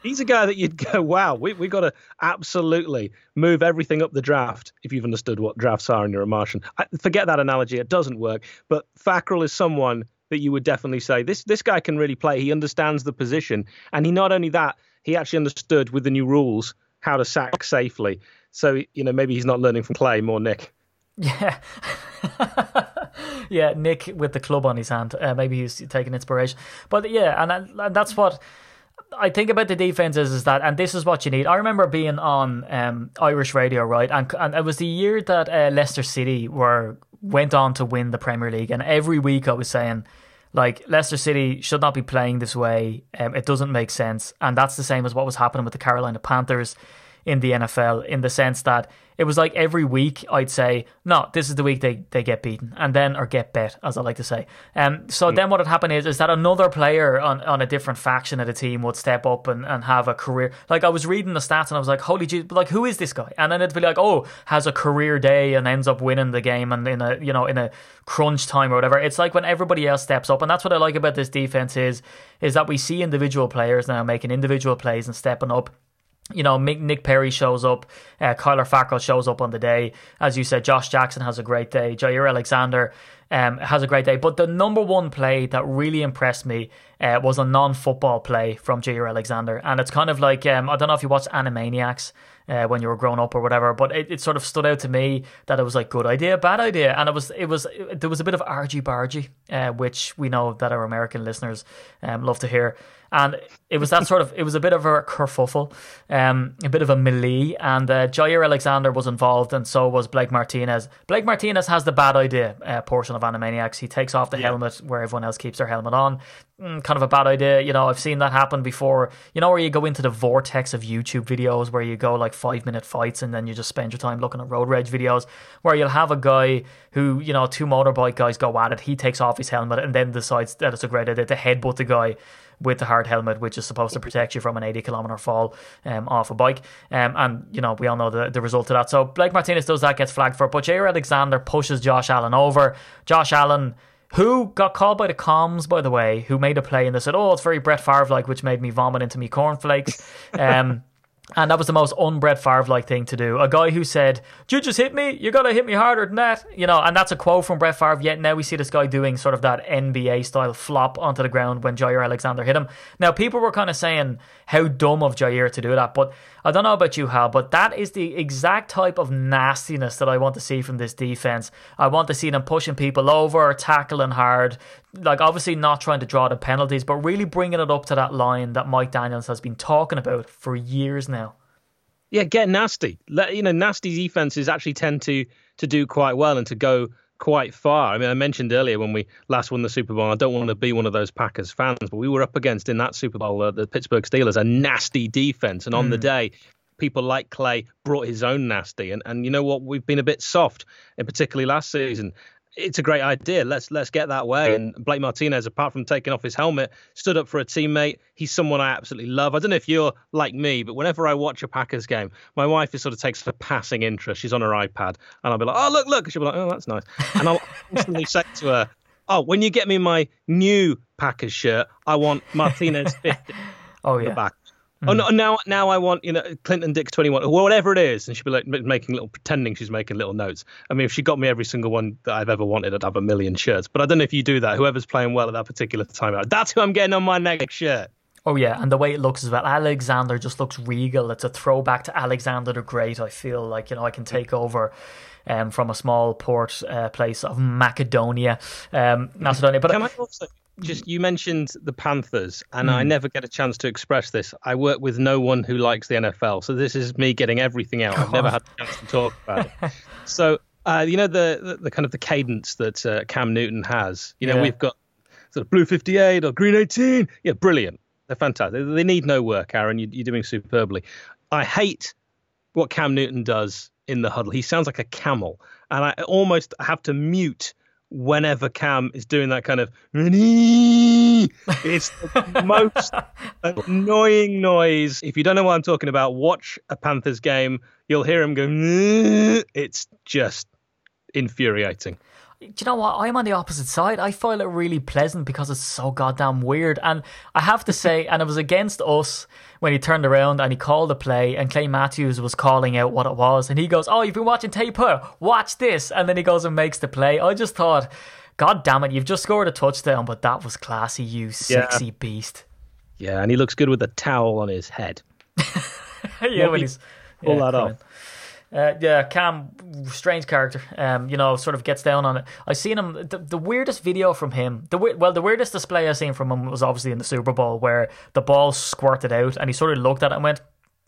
He's a guy that you'd go, wow, we we got to absolutely move everything up the draft. If you've understood what drafts are and you're a Martian, I, forget that analogy; it doesn't work. But Fackrell is someone that you would definitely say this this guy can really play. He understands the position, and he not only that, he actually understood with the new rules how to sack safely. So you know maybe he's not learning from Clay, more Nick. Yeah. yeah, Nick with the club on his hand. Uh, maybe he's taking inspiration. But yeah, and, and that's what I think about the defenses is that, and this is what you need. I remember being on um, Irish radio, right, and and it was the year that uh, Leicester City were went on to win the Premier League, and every week I was saying like Leicester City should not be playing this way. Um, it doesn't make sense, and that's the same as what was happening with the Carolina Panthers in the NFL in the sense that it was like every week I'd say, no, this is the week they, they get beaten and then or get bet, as I like to say. Um so mm. then what would happen is is that another player on, on a different faction of the team would step up and, and have a career like I was reading the stats and I was like, Holy gee, like who is this guy? And then it'd be like, Oh, has a career day and ends up winning the game and in a you know, in a crunch time or whatever. It's like when everybody else steps up, and that's what I like about this defense is is that we see individual players now making individual plays and stepping up you know, Nick Perry shows up, uh, Kyler Fackrell shows up on the day. As you said, Josh Jackson has a great day. Jaire Alexander um, has a great day. But the number one play that really impressed me uh, was a non-football play from Jaire Alexander, and it's kind of like um, I don't know if you watched Animaniacs uh, when you were growing up or whatever, but it, it, sort of stood out to me that it was like good idea, bad idea, and it was it was it, there was a bit of argy bargy, uh, which we know that our American listeners um, love to hear and it was that sort of it was a bit of a kerfuffle, um, a bit of a melee, and uh, Jaire Alexander was involved, and so was Blake Martinez. Blake Martinez has the bad idea uh, portion of Animaniacs. He takes off the yeah. helmet where everyone else keeps their helmet on. Mm, kind of a bad idea, you know. I've seen that happen before. You know where you go into the vortex of YouTube videos where you go like five minute fights and then you just spend your time looking at road rage videos where you'll have a guy who you know two motorbike guys go at it. He takes off his helmet and then decides that it's a great idea to headbutt the guy with the hard helmet, which is supposed to protect you from an 80 kilometer fall um, off a bike. Um, and, you know, we all know the, the result of that. So Blake Martinez does that, gets flagged for it. But Jaire Alexander pushes Josh Allen over. Josh Allen who got called by the comms, by the way, who made a play and they said, "Oh, it's very Brett Favre like," which made me vomit into me cornflakes. Um, and that was the most unbred Favre like thing to do. A guy who said, You just hit me, you gotta hit me harder than that. You know, and that's a quote from Brett Favre. Yet now we see this guy doing sort of that NBA style flop onto the ground when Jaire Alexander hit him. Now, people were kind of saying how dumb of Jaire to do that, but I don't know about you, Hal, but that is the exact type of nastiness that I want to see from this defense. I want to see them pushing people over, tackling hard, like obviously not trying to draw the penalties, but really bringing it up to that line that Mike Daniels has been talking about for years now. Yeah, get nasty. You know, nasty defenses actually tend to to do quite well and to go quite far. I mean, I mentioned earlier when we last won the Super Bowl, I don't want to be one of those Packers fans, but we were up against in that Super Bowl uh, the Pittsburgh Steelers, a nasty defense. And on mm. the day, people like Clay brought his own nasty. And, and you know what? We've been a bit soft, and particularly last season it's a great idea. Let's let's get that way. And Blake Martinez, apart from taking off his helmet, stood up for a teammate. He's someone I absolutely love. I don't know if you're like me, but whenever I watch a Packers game, my wife is sort of takes a passing interest. She's on her iPad, and I'll be like, "Oh, look, look!" She'll be like, "Oh, that's nice." And I'll constantly say to her, "Oh, when you get me my new Packers shirt, I want Martinez 50 oh yeah, back." Mm. Oh no! Now, now I want you know Clinton Dix twenty one, or whatever it is, and she'd be like making little, pretending she's making little notes. I mean, if she got me every single one that I've ever wanted, I'd have a million shirts. But I don't know if you do that. Whoever's playing well at that particular time, that's who I'm getting on my next shirt. Oh yeah, and the way it looks as well. Alexander just looks regal. It's a throwback to Alexander the Great. I feel like you know I can take over. Um, from a small port uh, place of Macedonia, um, Macedonia. But can I also just you mentioned the Panthers, and mm. I hmm. never get a chance to express this. I work with no one who likes the NFL, so this is me getting everything out. I've never had a chance to talk about it. So uh, you know the, the, the kind of the cadence that uh, Cam Newton has. You know yeah. we've got sort of blue fifty eight or green eighteen. Yeah, brilliant. They're fantastic. They need no work, Aaron. You, you're doing superbly. I hate what Cam Newton does in the huddle. He sounds like a camel, and I almost have to mute whenever Cam is doing that kind of it's the most annoying noise. If you don't know what I'm talking about, watch a Panthers game. You'll hear him go. It's just infuriating do you know what? I'm on the opposite side. I find it really pleasant because it's so goddamn weird. And I have to say, and it was against us when he turned around and he called the play, and Clay Matthews was calling out what it was, and he goes, "Oh, you've been watching tape here. Watch this," and then he goes and makes the play. I just thought, God damn it, you've just scored a touchdown, but that was classy, you sexy yeah. beast. Yeah, and he looks good with a towel on his head. yeah, when he's pull yeah, that off. Uh, yeah, Cam, strange character. Um, you know, sort of gets down on it. I seen him. The, the weirdest video from him. The well, the weirdest display I seen from him was obviously in the Super Bowl where the ball squirted out and he sort of looked at it and went,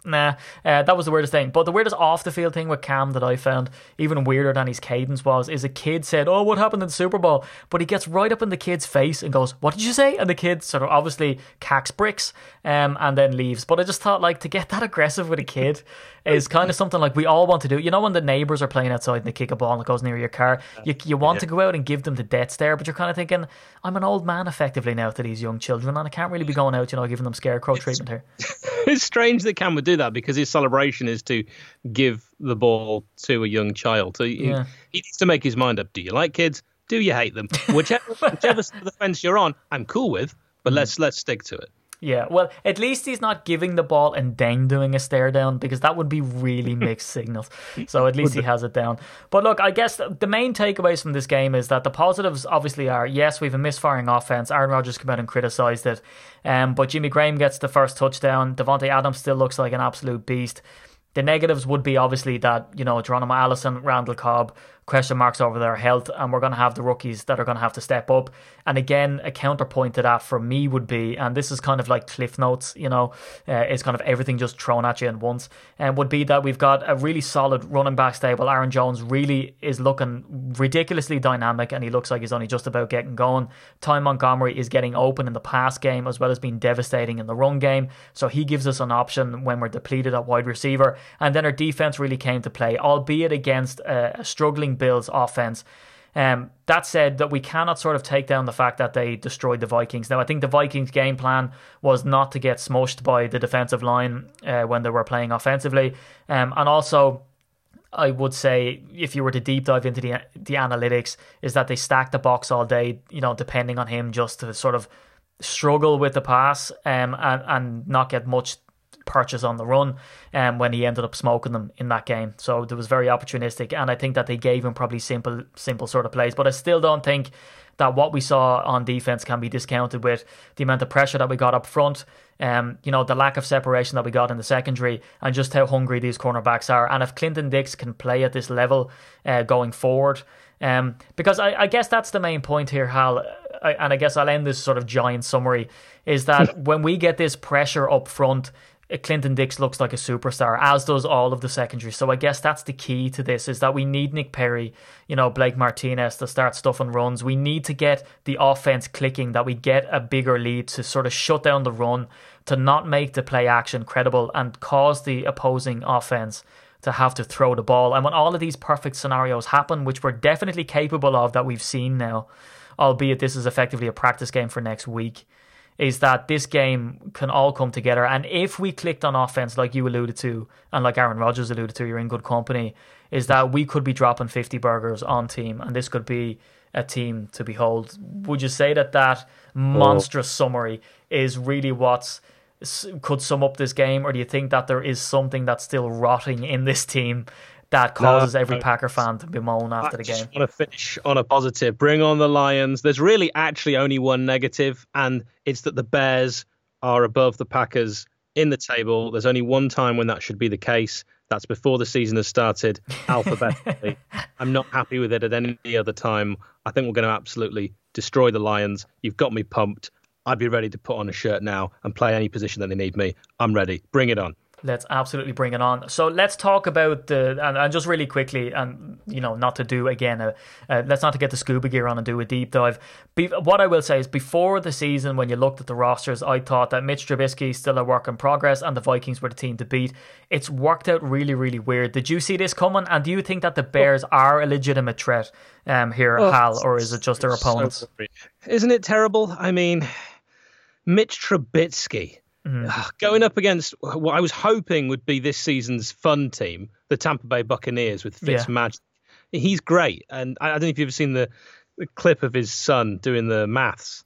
Nah, uh, that was the weirdest thing. But the weirdest off the field thing with Cam that I found even weirder than his cadence was is a kid said, "Oh, what happened in the Super Bowl?" But he gets right up in the kid's face and goes, "What did you say?" And the kid sort of obviously cacks bricks, um, and then leaves. But I just thought like to get that aggressive with a kid is kind of something like we all want to do. You know, when the neighbors are playing outside and they kick a ball and it goes near your car, you you want yeah. to go out and give them the death stare, but you're kind of thinking, I'm an old man effectively now to these young children, and I can't really be going out, you know, giving them scarecrow it's, treatment here. it's strange that Cam would do that because his celebration is to give the ball to a young child. So he, yeah. he needs to make his mind up. Do you like kids? Do you hate them? Whichever whichever side of the fence you're on, I'm cool with, but mm. let's let's stick to it. Yeah, well, at least he's not giving the ball and then doing a stare down because that would be really mixed signals. So at least he has it down. But look, I guess the main takeaways from this game is that the positives obviously are yes, we have a misfiring offense. Aaron Rodgers came out and criticised it, um, but Jimmy Graham gets the first touchdown. Davante Adams still looks like an absolute beast. The negatives would be obviously that you know Geronimo Allison, Randall Cobb, question marks over their health, and we're going to have the rookies that are going to have to step up. And again, a counterpoint to that for me would be, and this is kind of like cliff notes, you know, uh, it's kind of everything just thrown at you at once, and would be that we've got a really solid running back stable. Aaron Jones really is looking ridiculously dynamic, and he looks like he's only just about getting going. Ty Montgomery is getting open in the pass game as well as being devastating in the run game, so he gives us an option when we're depleted at wide receiver. And then our defense really came to play, albeit against a, a Bills offense. Um, that said, that we cannot sort of take down the fact that they destroyed the Vikings. Now, I think the Vikings' game plan was not to get smushed by the defensive line uh, when they were playing offensively, um, and also. I would say if you were to deep dive into the the analytics, is that they stacked the box all day, you know, depending on him just to sort of struggle with the pass um, and and not get much purchase on the run um, when he ended up smoking them in that game. So it was very opportunistic, and I think that they gave him probably simple, simple sort of plays. But I still don't think that what we saw on defense can be discounted with the amount of pressure that we got up front. Um, you know, the lack of separation that we got in the secondary and just how hungry these cornerbacks are. And if Clinton Dix can play at this level uh, going forward, um, because I, I, guess that's the main point here, Hal, I, and I guess I'll end this sort of giant summary, is that when we get this pressure up front, Clinton Dix looks like a superstar, as does all of the secondary. So I guess that's the key to this is that we need Nick Perry, you know, Blake Martinez to start stuff stuffing runs. We need to get the offense clicking, that we get a bigger lead to sort of shut down the run, to not make the play action credible and cause the opposing offense to have to throw the ball. And when all of these perfect scenarios happen, which we're definitely capable of that we've seen now, albeit this is effectively a practice game for next week is that this game can all come together. And if we clicked on offense, like you alluded to, and like Aaron Rodgers alluded to, you're in good company, is that we could be dropping 50 burgers on team, and this could be a team to behold. Would you say that that monstrous oh. summary is really what's could sum up this game, or do you think that there is something that's still rotting in this team that causes no, every Packer fan to bemoan after the game. I want to finish on a positive. Bring on the Lions. There's really actually only one negative, and it's that the Bears are above the Packers in the table. There's only one time when that should be the case. That's before the season has started alphabetically. I'm not happy with it at any other time. I think we're going to absolutely destroy the Lions. You've got me pumped. I'd be ready to put on a shirt now and play any position that they need me. I'm ready. Bring it on. Let's absolutely bring it on. So let's talk about the and, and just really quickly, and you know, not to do again. A, uh, let's not to get the scuba gear on and do a deep dive. Be, what I will say is, before the season, when you looked at the rosters, I thought that Mitch Trubisky is still a work in progress, and the Vikings were the team to beat. It's worked out really, really weird. Did you see this coming? And do you think that the Bears are a legitimate threat um, here, oh, Hal, or is it just their opponents? So Isn't it terrible? I mean, Mitch Trubisky Mm-hmm. Going up against what I was hoping would be this season's fun team, the Tampa Bay Buccaneers with Fitzmagic. Yeah. He's great, and I, don't know if you've ever seen the, the, clip of his son doing the maths.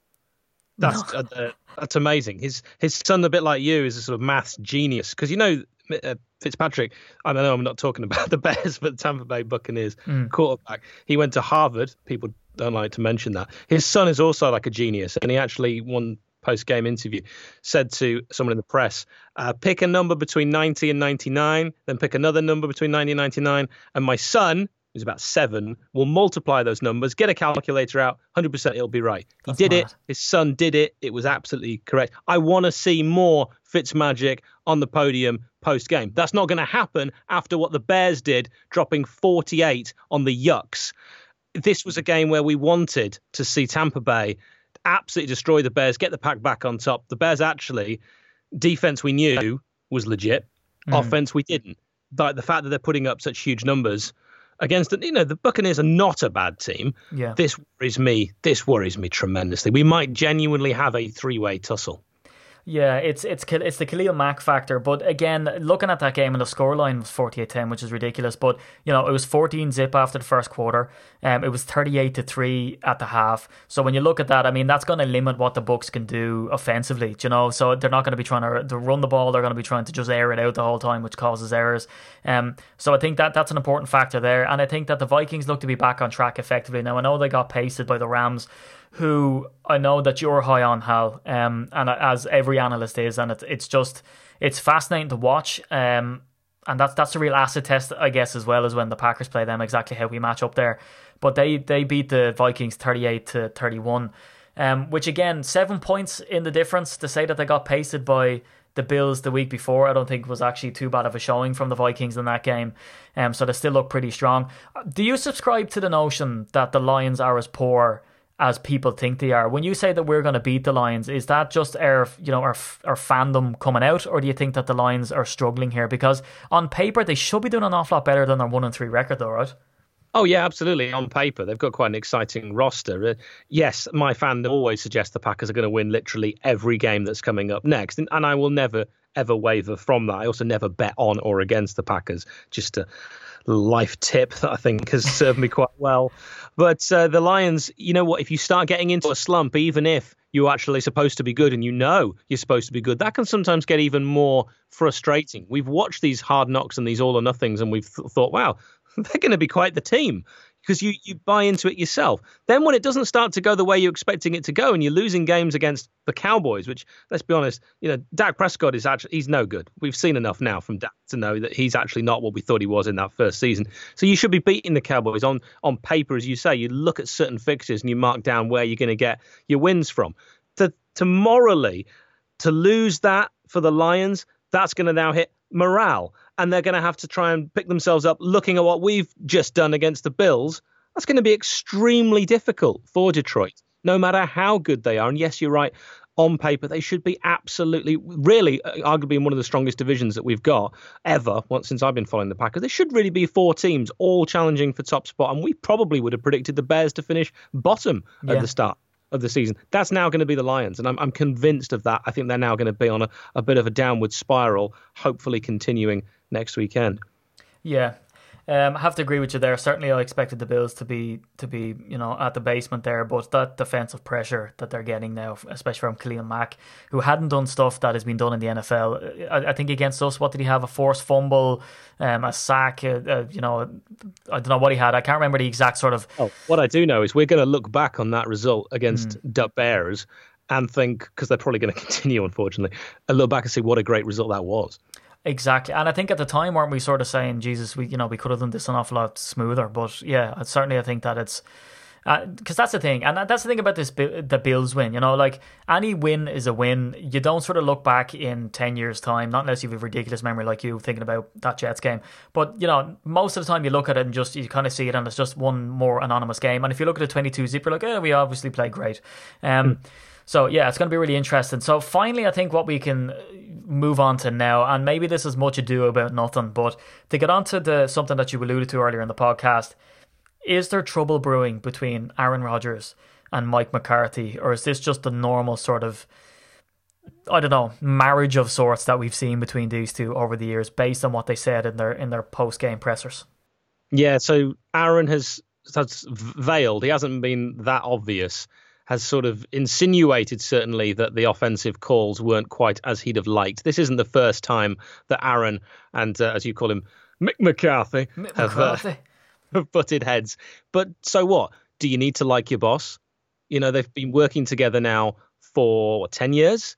That's no. uh, that's amazing. His his son, a bit like you, is a sort of maths genius because you know uh, Fitzpatrick. I know I'm not talking about the Bears, but the Tampa Bay Buccaneers mm. quarterback. He went to Harvard. People don't like to mention that. His son is also like a genius, and he actually won post game interview, said to someone in the press, uh, pick a number between 90 and 99, then pick another number between 90 and 99, and my son, who's about seven, will multiply those numbers, get a calculator out, 100% it'll be right. He That's did mad. it. His son did it. It was absolutely correct. I want to see more Fitzmagic on the podium post game. That's not going to happen after what the Bears did, dropping 48 on the Bucs. This was a game where we wanted to see Tampa Bay absolutely destroy the Bears, get the pack back on top. The Bears actually, defense we knew was legit, mm. offense we didn't. But the fact that they're putting up such huge numbers against, you know, the Buccaneers are not a bad team. Yeah. This worries me. This worries me tremendously. We might genuinely have a three-way tussle. Yeah, it's it's it's the Khalil Mack factor. But again, looking at that game and the scoreline was 48-10, which is ridiculous. But you know, it was 14 zip after the first quarter. Um, it was 38 to three at the half. So when you look at that, I mean, that's going to limit what the Bucks can do offensively. You know, so they're not going to be trying to, to run the ball. They're going to be trying to just air it out the whole time, which causes errors. Um, so I think that that's an important factor there. And I think that the Vikings look to be back on track effectively. Now I know they got pasted by the Rams who I know that you're high on, Hal, um, and as every analyst is, and it's it's just it's fascinating to watch. Um, and that's that's a real acid test, I guess, as well as when the Packers play them, exactly how we match up there. But they they beat the Vikings thirty eight to thirty one, um, which again seven points in the difference. To say that they got pasted by the Bills the week before, I don't think was actually too bad of a showing from the Vikings in that game. Um, so they still look pretty strong. Do you subscribe to the notion that the Lions are as poor? As people think they are. When you say that we're going to beat the Lions, is that just our you know our our fandom coming out, or do you think that the Lions are struggling here? Because on paper they should be doing an awful lot better than their one and three record, though, right? Oh yeah, absolutely. On paper, they've got quite an exciting roster. Uh, yes, my fandom always suggests the Packers are going to win literally every game that's coming up next, and, and I will never ever waver from that. I also never bet on or against the Packers. Just a life tip that I think has served me quite well. But uh, the Lions, you know what? If you start getting into a slump, even if you're actually supposed to be good and you know you're supposed to be good, that can sometimes get even more frustrating. We've watched these hard knocks and these all or nothings, and we've th- thought, wow, they're going to be quite the team because you, you buy into it yourself. Then when it doesn't start to go the way you're expecting it to go and you're losing games against the Cowboys, which let's be honest, you know, Dak Prescott is actually he's no good. We've seen enough now from Dak to know that he's actually not what we thought he was in that first season. So you should be beating the Cowboys on on paper, as you say. You look at certain fixtures and you mark down where you're going to get your wins from. To to morally to lose that for the Lions, That's going to now hit morale, and they're going to have to try and pick themselves up looking at what we've just done against the Bills. That's going to be extremely difficult for Detroit, no matter how good they are. And yes, you're right on paper, they should be absolutely, really, uh, arguably in one of the strongest divisions that we've got ever once since I've been following the Packers. There should really be four teams all challenging for top spot, and we probably would have predicted the Bears to finish bottom yeah. at the start of the season. That's now going to be the Lions, and I'm, I'm convinced of that. I think they're now going to be on a, a bit of a downward spiral, hopefully continuing next weekend. Yeah, um, I have to agree with you there. Certainly, I expected the Bills to be to be you know at the basement there, but that defensive pressure that they're getting now, especially from Khalil Mack, who hadn't done stuff that has been done in the NFL. I, I think against us, what did he have? A forced fumble, um, a sack. Uh, uh, you know, I don't know what he had. I can't remember the exact sort of. Oh, what I do know is we're going to look back on that result against mm. the Bears and think because they're probably going to continue, unfortunately, and look back and see what a great result that was. Exactly, and I think at the time weren't we sort of saying, Jesus, we you know we could have done this an awful lot smoother. But yeah, certainly I think that it's because uh, that's the thing, and that's the thing about this the Bills win. You know, like any win is a win. You don't sort of look back in ten years' time, not unless you have a ridiculous memory like you thinking about that Jets game. But you know, most of the time you look at it and just you kind of see it, and it's just one more anonymous game. And if you look at a twenty-two zip, you're like, oh, we obviously played great. Um, mm. So yeah, it's going to be really interesting. So finally, I think what we can uh, move on to now, and maybe this is much ado about nothing, but to get on to the something that you alluded to earlier in the podcast, is there trouble brewing between Aaron Rodgers and Mike McCarthy, or is this just the normal sort of I don't know marriage of sorts that we've seen between these two over the years, based on what they said in their in their post game pressers? Yeah, so Aaron has has veiled. He hasn't been that obvious has sort of insinuated certainly that the offensive calls weren't quite as he'd have liked. This isn't the first time that Aaron and, uh, as you call him, Mick McCarthy, Mick have, Uh, have butted heads. But so what? Do you need to like your boss? You know, they've been working together now for what, 10 years.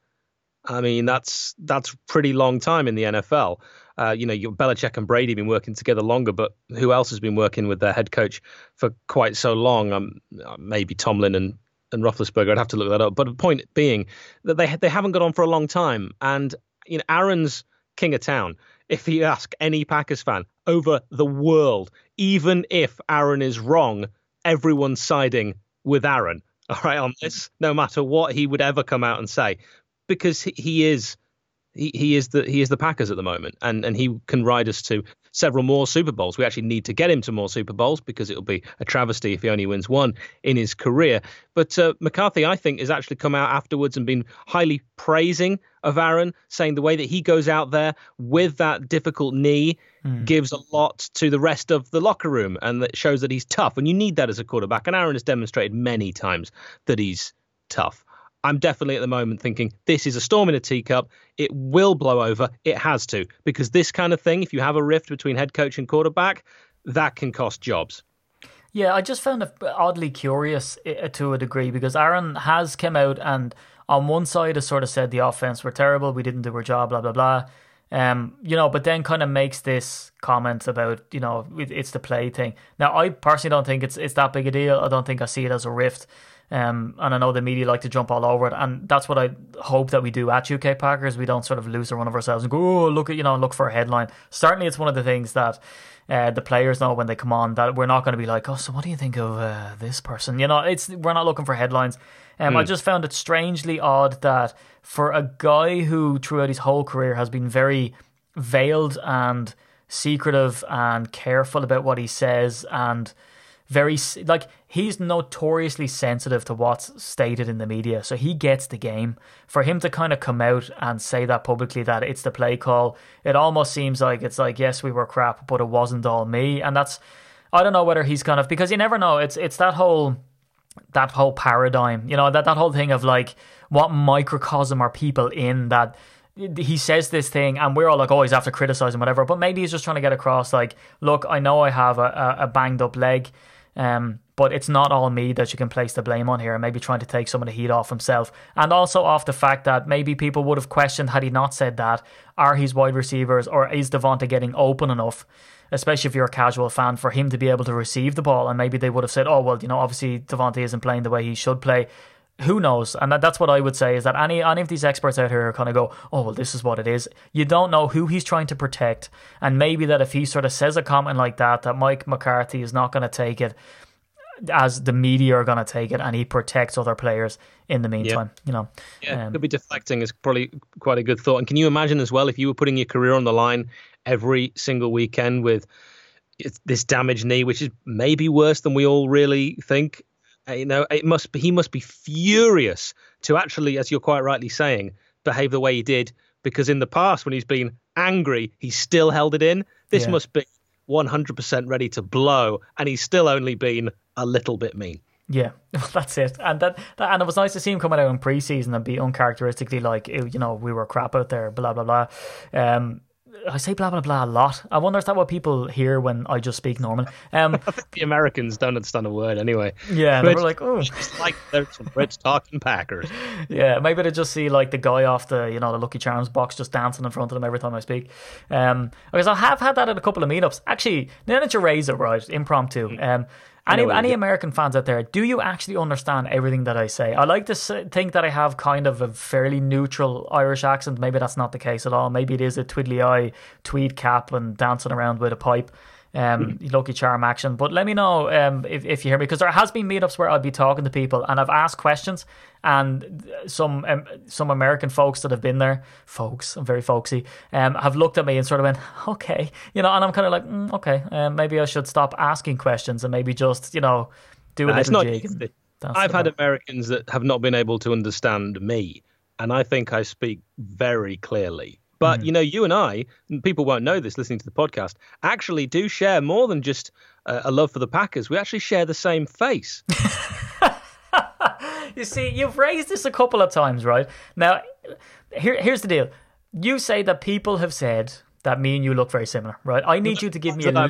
I mean, that's that's pretty long time in the NFL. Uh, you know, your Belichick and Brady have been working together longer, but who else has been working with their head coach for quite so long? Um, maybe Tomlin and and Roethlisberger. I'd have to look that up. But the point being that they they haven't got on for a long time, and you know Aaron's king of town. If you ask any Packers fan over the world, even if Aaron is wrong, everyone's siding with Aaron. All right, on this, no matter what he would ever come out and say, because he is he, he is the he is the Packers at the moment, and and he can ride us to several more Super Bowls. We actually need to get him to more Super Bowls because it'll be a travesty if he only wins one in his career. But uh, McCarthy, I think, has actually come out afterwards and been highly praising of Aaron, saying the way that he goes out there with that difficult knee mm. gives a lot to the rest of the locker room and that shows that he's tough. And you need that as a quarterback. And Aaron has demonstrated many times that he's tough. I'm definitely at the moment thinking this is a storm in a teacup. It will blow over. It has to because this kind of thing, if you have a rift between head coach and quarterback, that can cost jobs. Yeah, I just found it oddly curious to a degree because Aaron has come out and on one side has sort of said the offense were terrible, we didn't do our job, blah blah blah. Um, you know, but then kind of makes this comment about you know it's the play thing. Now, I personally don't think it's it's that big a deal. I don't think I see it as a rift. Um, and I know the media like to jump all over it, and that's what I hope that we do at UK Packers. We don't sort of lose the run of ourselves and go, oh, look at you know, look for a headline. Certainly, it's one of the things that uh, the players know when they come on that we're not going to be like, oh, so what do you think of uh, this person? You know, it's we're not looking for headlines. Um, mm. I just found it strangely odd that for a guy who throughout his whole career has been very veiled and secretive and careful about what he says and very like he's notoriously sensitive to what's stated in the media so he gets the game. For him to kind of come out and say that publicly that it's the play call it almost seems like it's like yes we were crap but it wasn't all me. And that's i don't know whether he's kind of because you never know it's it's that whole that whole paradigm you know that that whole thing of like what microcosm are people in that he says this thing and we're all like oh he's after criticizing whatever but maybe he's just trying to get across like look i know i have a, a banged up leg um, but it's not all me that you can place the blame on here, and maybe trying to take some of the heat off himself. And also off the fact that maybe people would have questioned had he not said that, are his wide receivers or is Davante getting open enough, especially if you're a casual fan, for him to be able to receive the ball? And maybe they would have said, oh, well, you know, obviously Davante isn't playing the way he should play. Who knows? And that, that's what I would say is that any any of these experts out here kind of go, oh well, this is what it is. You don't know who he's trying to protect, and maybe that if he sort of says a comment like that, that Mike McCarthy is not going to take it as the media are going to take it, and he protects other players in the meantime. Yeah. You know, yeah, um, could be deflecting is probably quite a good thought. And can you imagine as well if you were putting your career on the line every single weekend with this damaged knee, which is maybe worse than we all really think, you know, it must be, he must be furious to actually, as you're quite rightly saying, behave the way he did. Because in the past, when he's been angry, he still held it in. This yeah. must be 100% ready to blow, and he's still only been a little bit mean. Yeah, that's it. And that, that, and it was nice to see him coming out in preseason and be uncharacteristically like, you know, we were crap out there, blah blah blah. Um, I say blah blah blah a lot. I wonder is that what people hear when I just speak normal? Um, the Americans don't understand a word anyway. Yeah, they're like, oh, it's like there's some Brits talking Packers. Yeah, maybe they just see like the guy off the you know the Lucky Charms box just dancing in front of them every time I speak. Um, because I have had that at a couple of meetups. Actually, now that you raise it, right, impromptu. Mm. Um, any any American fans out there, do you actually understand everything that I say? I like to think that I have kind of a fairly neutral Irish accent. Maybe that's not the case at all. Maybe it is a twiddly eye, tweed cap, and dancing around with a pipe um, hmm. Lucky Charm action. But let me know um, if, if you hear me because there has been meetups where I'll be talking to people and I've asked questions and some um, some American folks that have been there, folks, I'm very folksy, um, have looked at me and sort of went, okay, you know, and I'm kind of like, mm, okay, um, maybe I should stop asking questions and maybe just, you know, do a nah, little jig. I've had Americans that have not been able to understand me, and I think I speak very clearly. But mm. you know, you and I, people won't know this listening to the podcast, actually do share more than just uh, a love for the Packers. We actually share the same face. you see, you've raised this a couple of times, right? Now, here, here's the deal. You say that people have said that me and you look very similar, right? I need you to give me a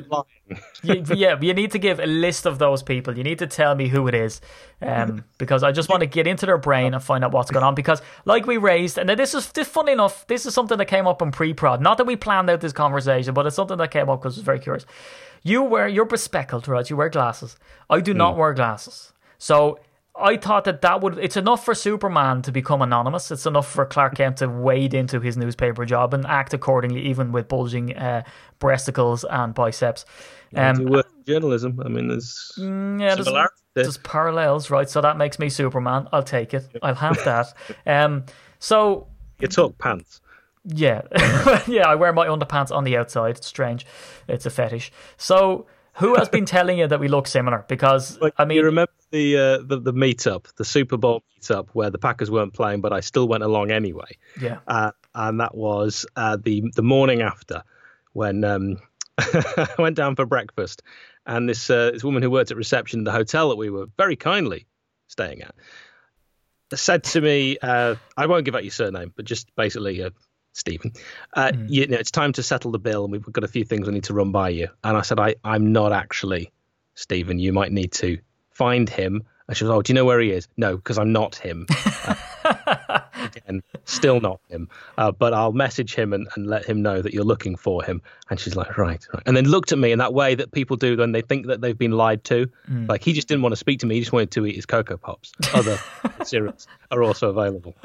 you, yeah, you need to give a list of those people. You need to tell me who it is, um, because I just want to get into their brain and find out what's going on. Because, like we raised, and this is this funny enough, this is something that came up in pre-prod. Not that we planned out this conversation, but it's something that came up because I was very curious. You wear you're bespectacled, right? You wear glasses. I do mm. not wear glasses, so I thought that that would it's enough for Superman to become anonymous. It's enough for Clark Kent to wade into his newspaper job and act accordingly, even with bulging uh, breasticles and biceps. Um, journalism. I mean, there's mm, yeah, there's, there's, parallels, right? So that makes me Superman. I'll take it. I'll have that. Um, so you talk pants. Yeah, yeah. I wear my underpants on the outside. It's strange. It's a fetish. So who has been telling you that we look similar? Because like, I mean, you remember the, uh, the the meetup, the Super Bowl meetup, where the Packers weren't playing, but I still went along anyway. Yeah, uh, and that was uh, the the morning after when um, I went down for breakfast, and this uh, this woman who worked at reception in the hotel that we were very kindly staying at said to me, uh, I won't give out your surname, but just basically uh, Stephen, uh, mm. you know, it's time to settle the bill, and we've got a few things I need to run by you. And I said, I, I'm not actually Stephen. You might need to find him. And she was, Oh, do you know where he is? No, because I'm not him. Uh, again, still not him. Uh, but I'll message him and, and let him know that you're looking for him. And she's like, right, right. And then looked at me in that way that people do when they think that they've been lied to. Mm. Like he just didn't want to speak to me. He just wanted to eat his Cocoa Pops. Other cereals are also available.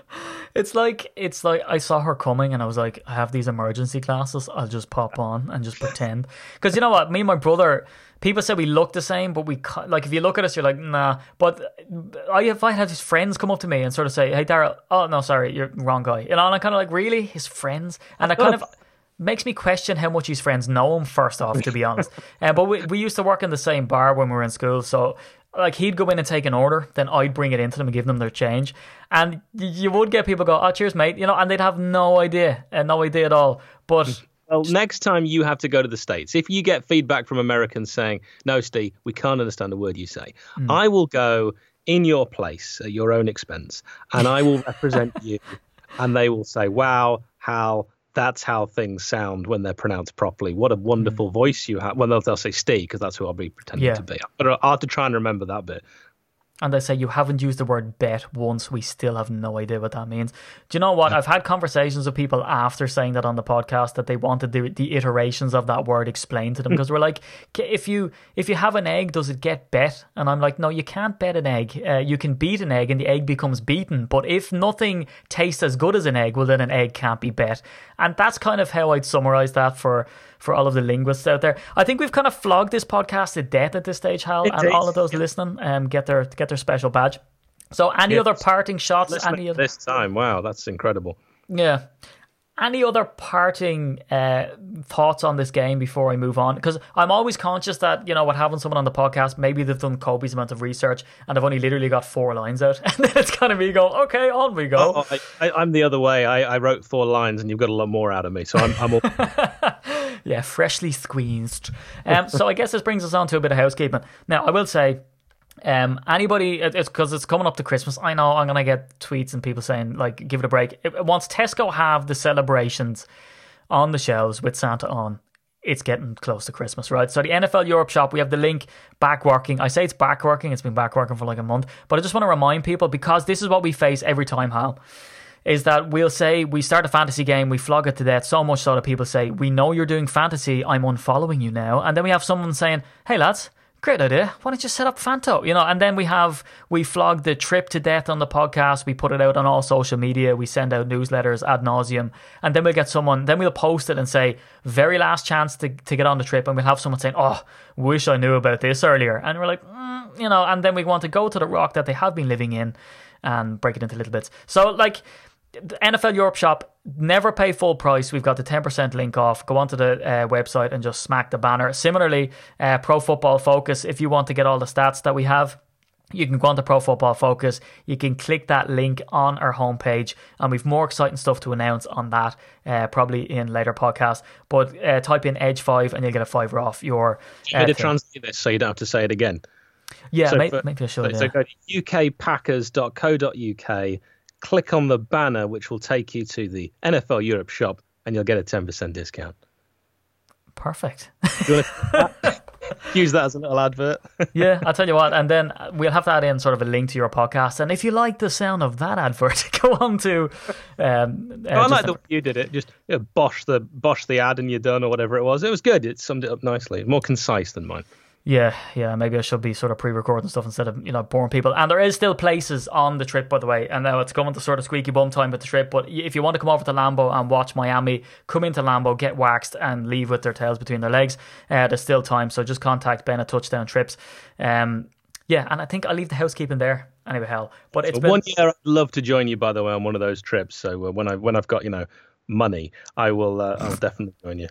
It's like it's like I saw her coming and I was like, I have these emergency glasses. I'll just pop on and just pretend. Because you know what? Me and my brother people say we look the same, but we like if you look at us, you're like nah. But I if I had his friends come up to me and sort of say, "Hey, Daryl, oh no, sorry, you're wrong guy," you know, and I kind of like really his friends, and I kind of makes me question how much his friends know him. First off, to be honest, uh, but we we used to work in the same bar when we were in school, so like he'd go in and take an order, then I'd bring it into them and give them their change, and you would get people go, "Oh, cheers, mate," you know, and they'd have no idea and uh, no idea at all, but. Well, next time you have to go to the States, if you get feedback from Americans saying, no, Steve, we can't understand a word you say, mm. I will go in your place at your own expense and I will represent you. And they will say, wow, Hal, that's how things sound when they're pronounced properly. What a wonderful mm. voice you have. Well, they'll, they'll say Steve because that's who I'll be pretending yeah. to be. But I'll have to try and remember that bit. And they say you haven't used the word bet once, we still have no idea what that means. Do you know what? I've had conversations with people after saying that on the podcast that they wanted the, the iterations of that word explained to them because we're like, if you if you have an egg, does it get bet? And I'm like, no, you can't bet an egg. Uh, you can beat an egg and the egg becomes beaten. But if nothing tastes as good as an egg, well, then an egg can't be bet. And that's kind of how I'd summarize that for for all of the linguists out there. I think we've kind of flogged this podcast to death at this stage, Hal, and all of those yeah. listening um, get their get their special badge. So, any other parting shots? any other... this time? Wow, that's incredible. Yeah. Any other parting uh, thoughts on this game before I move on? Because I'm always conscious that you know what having someone on the podcast, maybe they've done Kobe's amount of research and they've only literally got four lines out, and then it's kind of me go, okay, on we go. Oh, I, am the other way. I, I, wrote four lines, and you've got a lot more out of me, so I'm. I'm all... yeah, freshly squeezed. Um, so I guess this brings us on to a bit of housekeeping. Now I will say um, anybody, it's because it's coming up to Christmas. I know I'm gonna get tweets and people saying like, "Give it a break." Once Tesco have the celebrations on the shelves with Santa on, it's getting close to Christmas, right? So the NFL Europe shop, we have the link back working. I say it's back working. It's been back working for like a month, but I just want to remind people because this is what we face every time, Hal. Is that we'll say we start a fantasy game, we flog it to death so much so that people say, We know you're doing fantasy, I'm unfollowing you now. And then we have someone saying, Hey lads, great idea. Why don't you set up Fanto? You know, and then we have we flog the trip to death on the podcast. We put it out on all social media. We send out newsletters ad nauseum, and then we'll get someone. Then we'll post it and say very last chance to to get on the trip, and we'll have someone saying, "Oh, wish I knew about this earlier." And we're like, mm, you know, and then we want to go to the rock that they have been living in and break it into little bits. So like the NFL Europe shop, never pay full price. We've got the 10% link off. Go onto the uh, website and just smack the banner. Similarly, uh, Pro Football Focus, if you want to get all the stats that we have, you can go on to Pro Football Focus. You can click that link on our homepage, and we've more exciting stuff to announce on that, uh, probably in later podcasts. But uh, type in Edge Five, and you'll get a fiver off your. Uh, to translate this so you don't have to say it again. Yeah, so maybe, for, maybe I should. So, yeah. so go to ukpackers.co.uk click on the banner, which will take you to the NFL Europe shop, and you'll get a 10% discount. Perfect. Use that as a little advert. yeah, I'll tell you what, and then we'll have to add in sort of a link to your podcast. And if you like the sound of that advert, go on to. Um, uh, oh, I like the way you did it. Just you know, bosh the bosh the ad, and you're done, or whatever it was. It was good. It summed it up nicely. More concise than mine. Yeah, yeah, maybe I should be sort of pre-recording stuff instead of you know boring people. And there is still places on the trip, by the way. And now it's coming to sort of squeaky bum time with the trip. But if you want to come over to Lambeau and watch Miami, come into Lambeau, get waxed, and leave with their tails between their legs. Uh, there's still time, so just contact Ben at Touchdown Trips. Um, yeah, and I think I'll leave the housekeeping there anyway. Hell, but it's so been... one year. I'd love to join you, by the way, on one of those trips. So uh, when I when I've got you know money, I will. Uh, I'll definitely join you.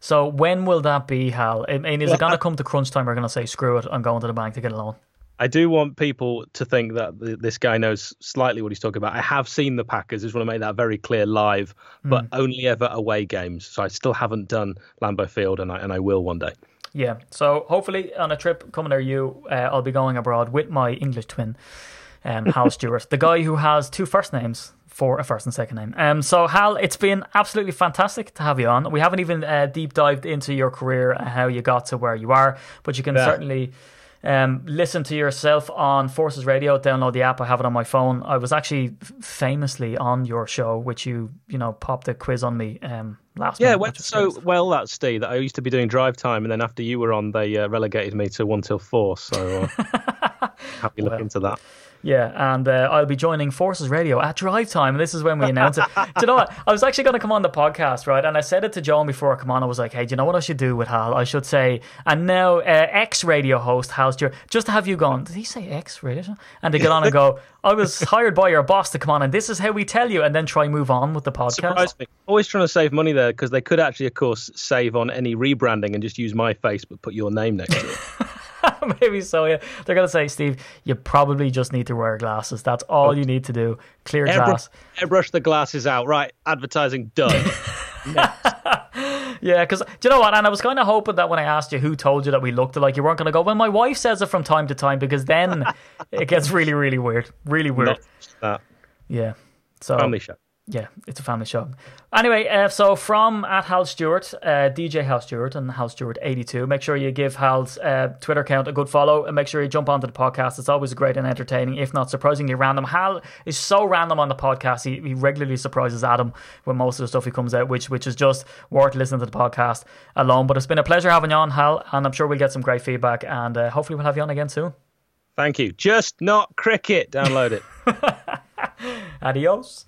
So when will that be, Hal? I mean, is it going to come to crunch time? We're going to say, screw it, I'm going to the bank to get a loan. I do want people to think that this guy knows slightly what he's talking about. I have seen the Packers. I just want to make that very clear live, but mm. only ever away games. So I still haven't done Lambeau Field, and I and I will one day. Yeah. So hopefully on a trip coming near you, uh, I'll be going abroad with my English twin, um, Hal Stewart, the guy who has two first names for a first and second name. Um, so Hal, it's been absolutely fantastic to have you on. We haven't even uh, deep dived into your career and how you got to where you are, but you can yeah. certainly um, listen to yourself on Forces Radio. Download the app. I have it on my phone. I was actually famously on your show, which you you know popped a quiz on me um, last. Yeah, went so well that Steve that I used to be doing drive time, and then after you were on, they uh, relegated me to one till four. So uh, happy look well, into that. Yeah, and uh, I'll be joining Forces Radio at drive time. And this is when we announce it. do you know what? I was actually going to come on the podcast, right? And I said it to John before I come on. I was like, hey, do you know what I should do with Hal? I should say, and now uh, ex radio host Hal Stewart, just to have you gone, did he say ex radio? And to get on and go, I was hired by your boss to come on, and this is how we tell you, and then try move on with the podcast. Surprised me. Always trying to save money there because they could actually, of course, save on any rebranding and just use my face but put your name next to it. Maybe so, yeah. They're going to say, Steve, you probably just need to wear glasses. That's all you need to do. Clear airbrush, glass. Airbrush the glasses out. Right. Advertising done. yeah, because do you know what? And I was kind of hoping that when I asked you who told you that we looked alike, you weren't going to go, well, my wife says it from time to time, because then it gets really, really weird. Really weird. Yeah. So family show. Yeah, it's a family show. Anyway, uh, so from at Hal Stewart, uh, DJ Hal Stewart and Hal Stewart 82, make sure you give Hal's uh, Twitter account a good follow and make sure you jump onto the podcast. It's always great and entertaining, if not surprisingly random. Hal is so random on the podcast. He, he regularly surprises Adam with most of the stuff he comes out, which which is just worth listening to the podcast alone. But it's been a pleasure having you on, Hal, and I'm sure we'll get some great feedback and uh, hopefully we'll have you on again soon. Thank you. Just not cricket. Download it. Adios.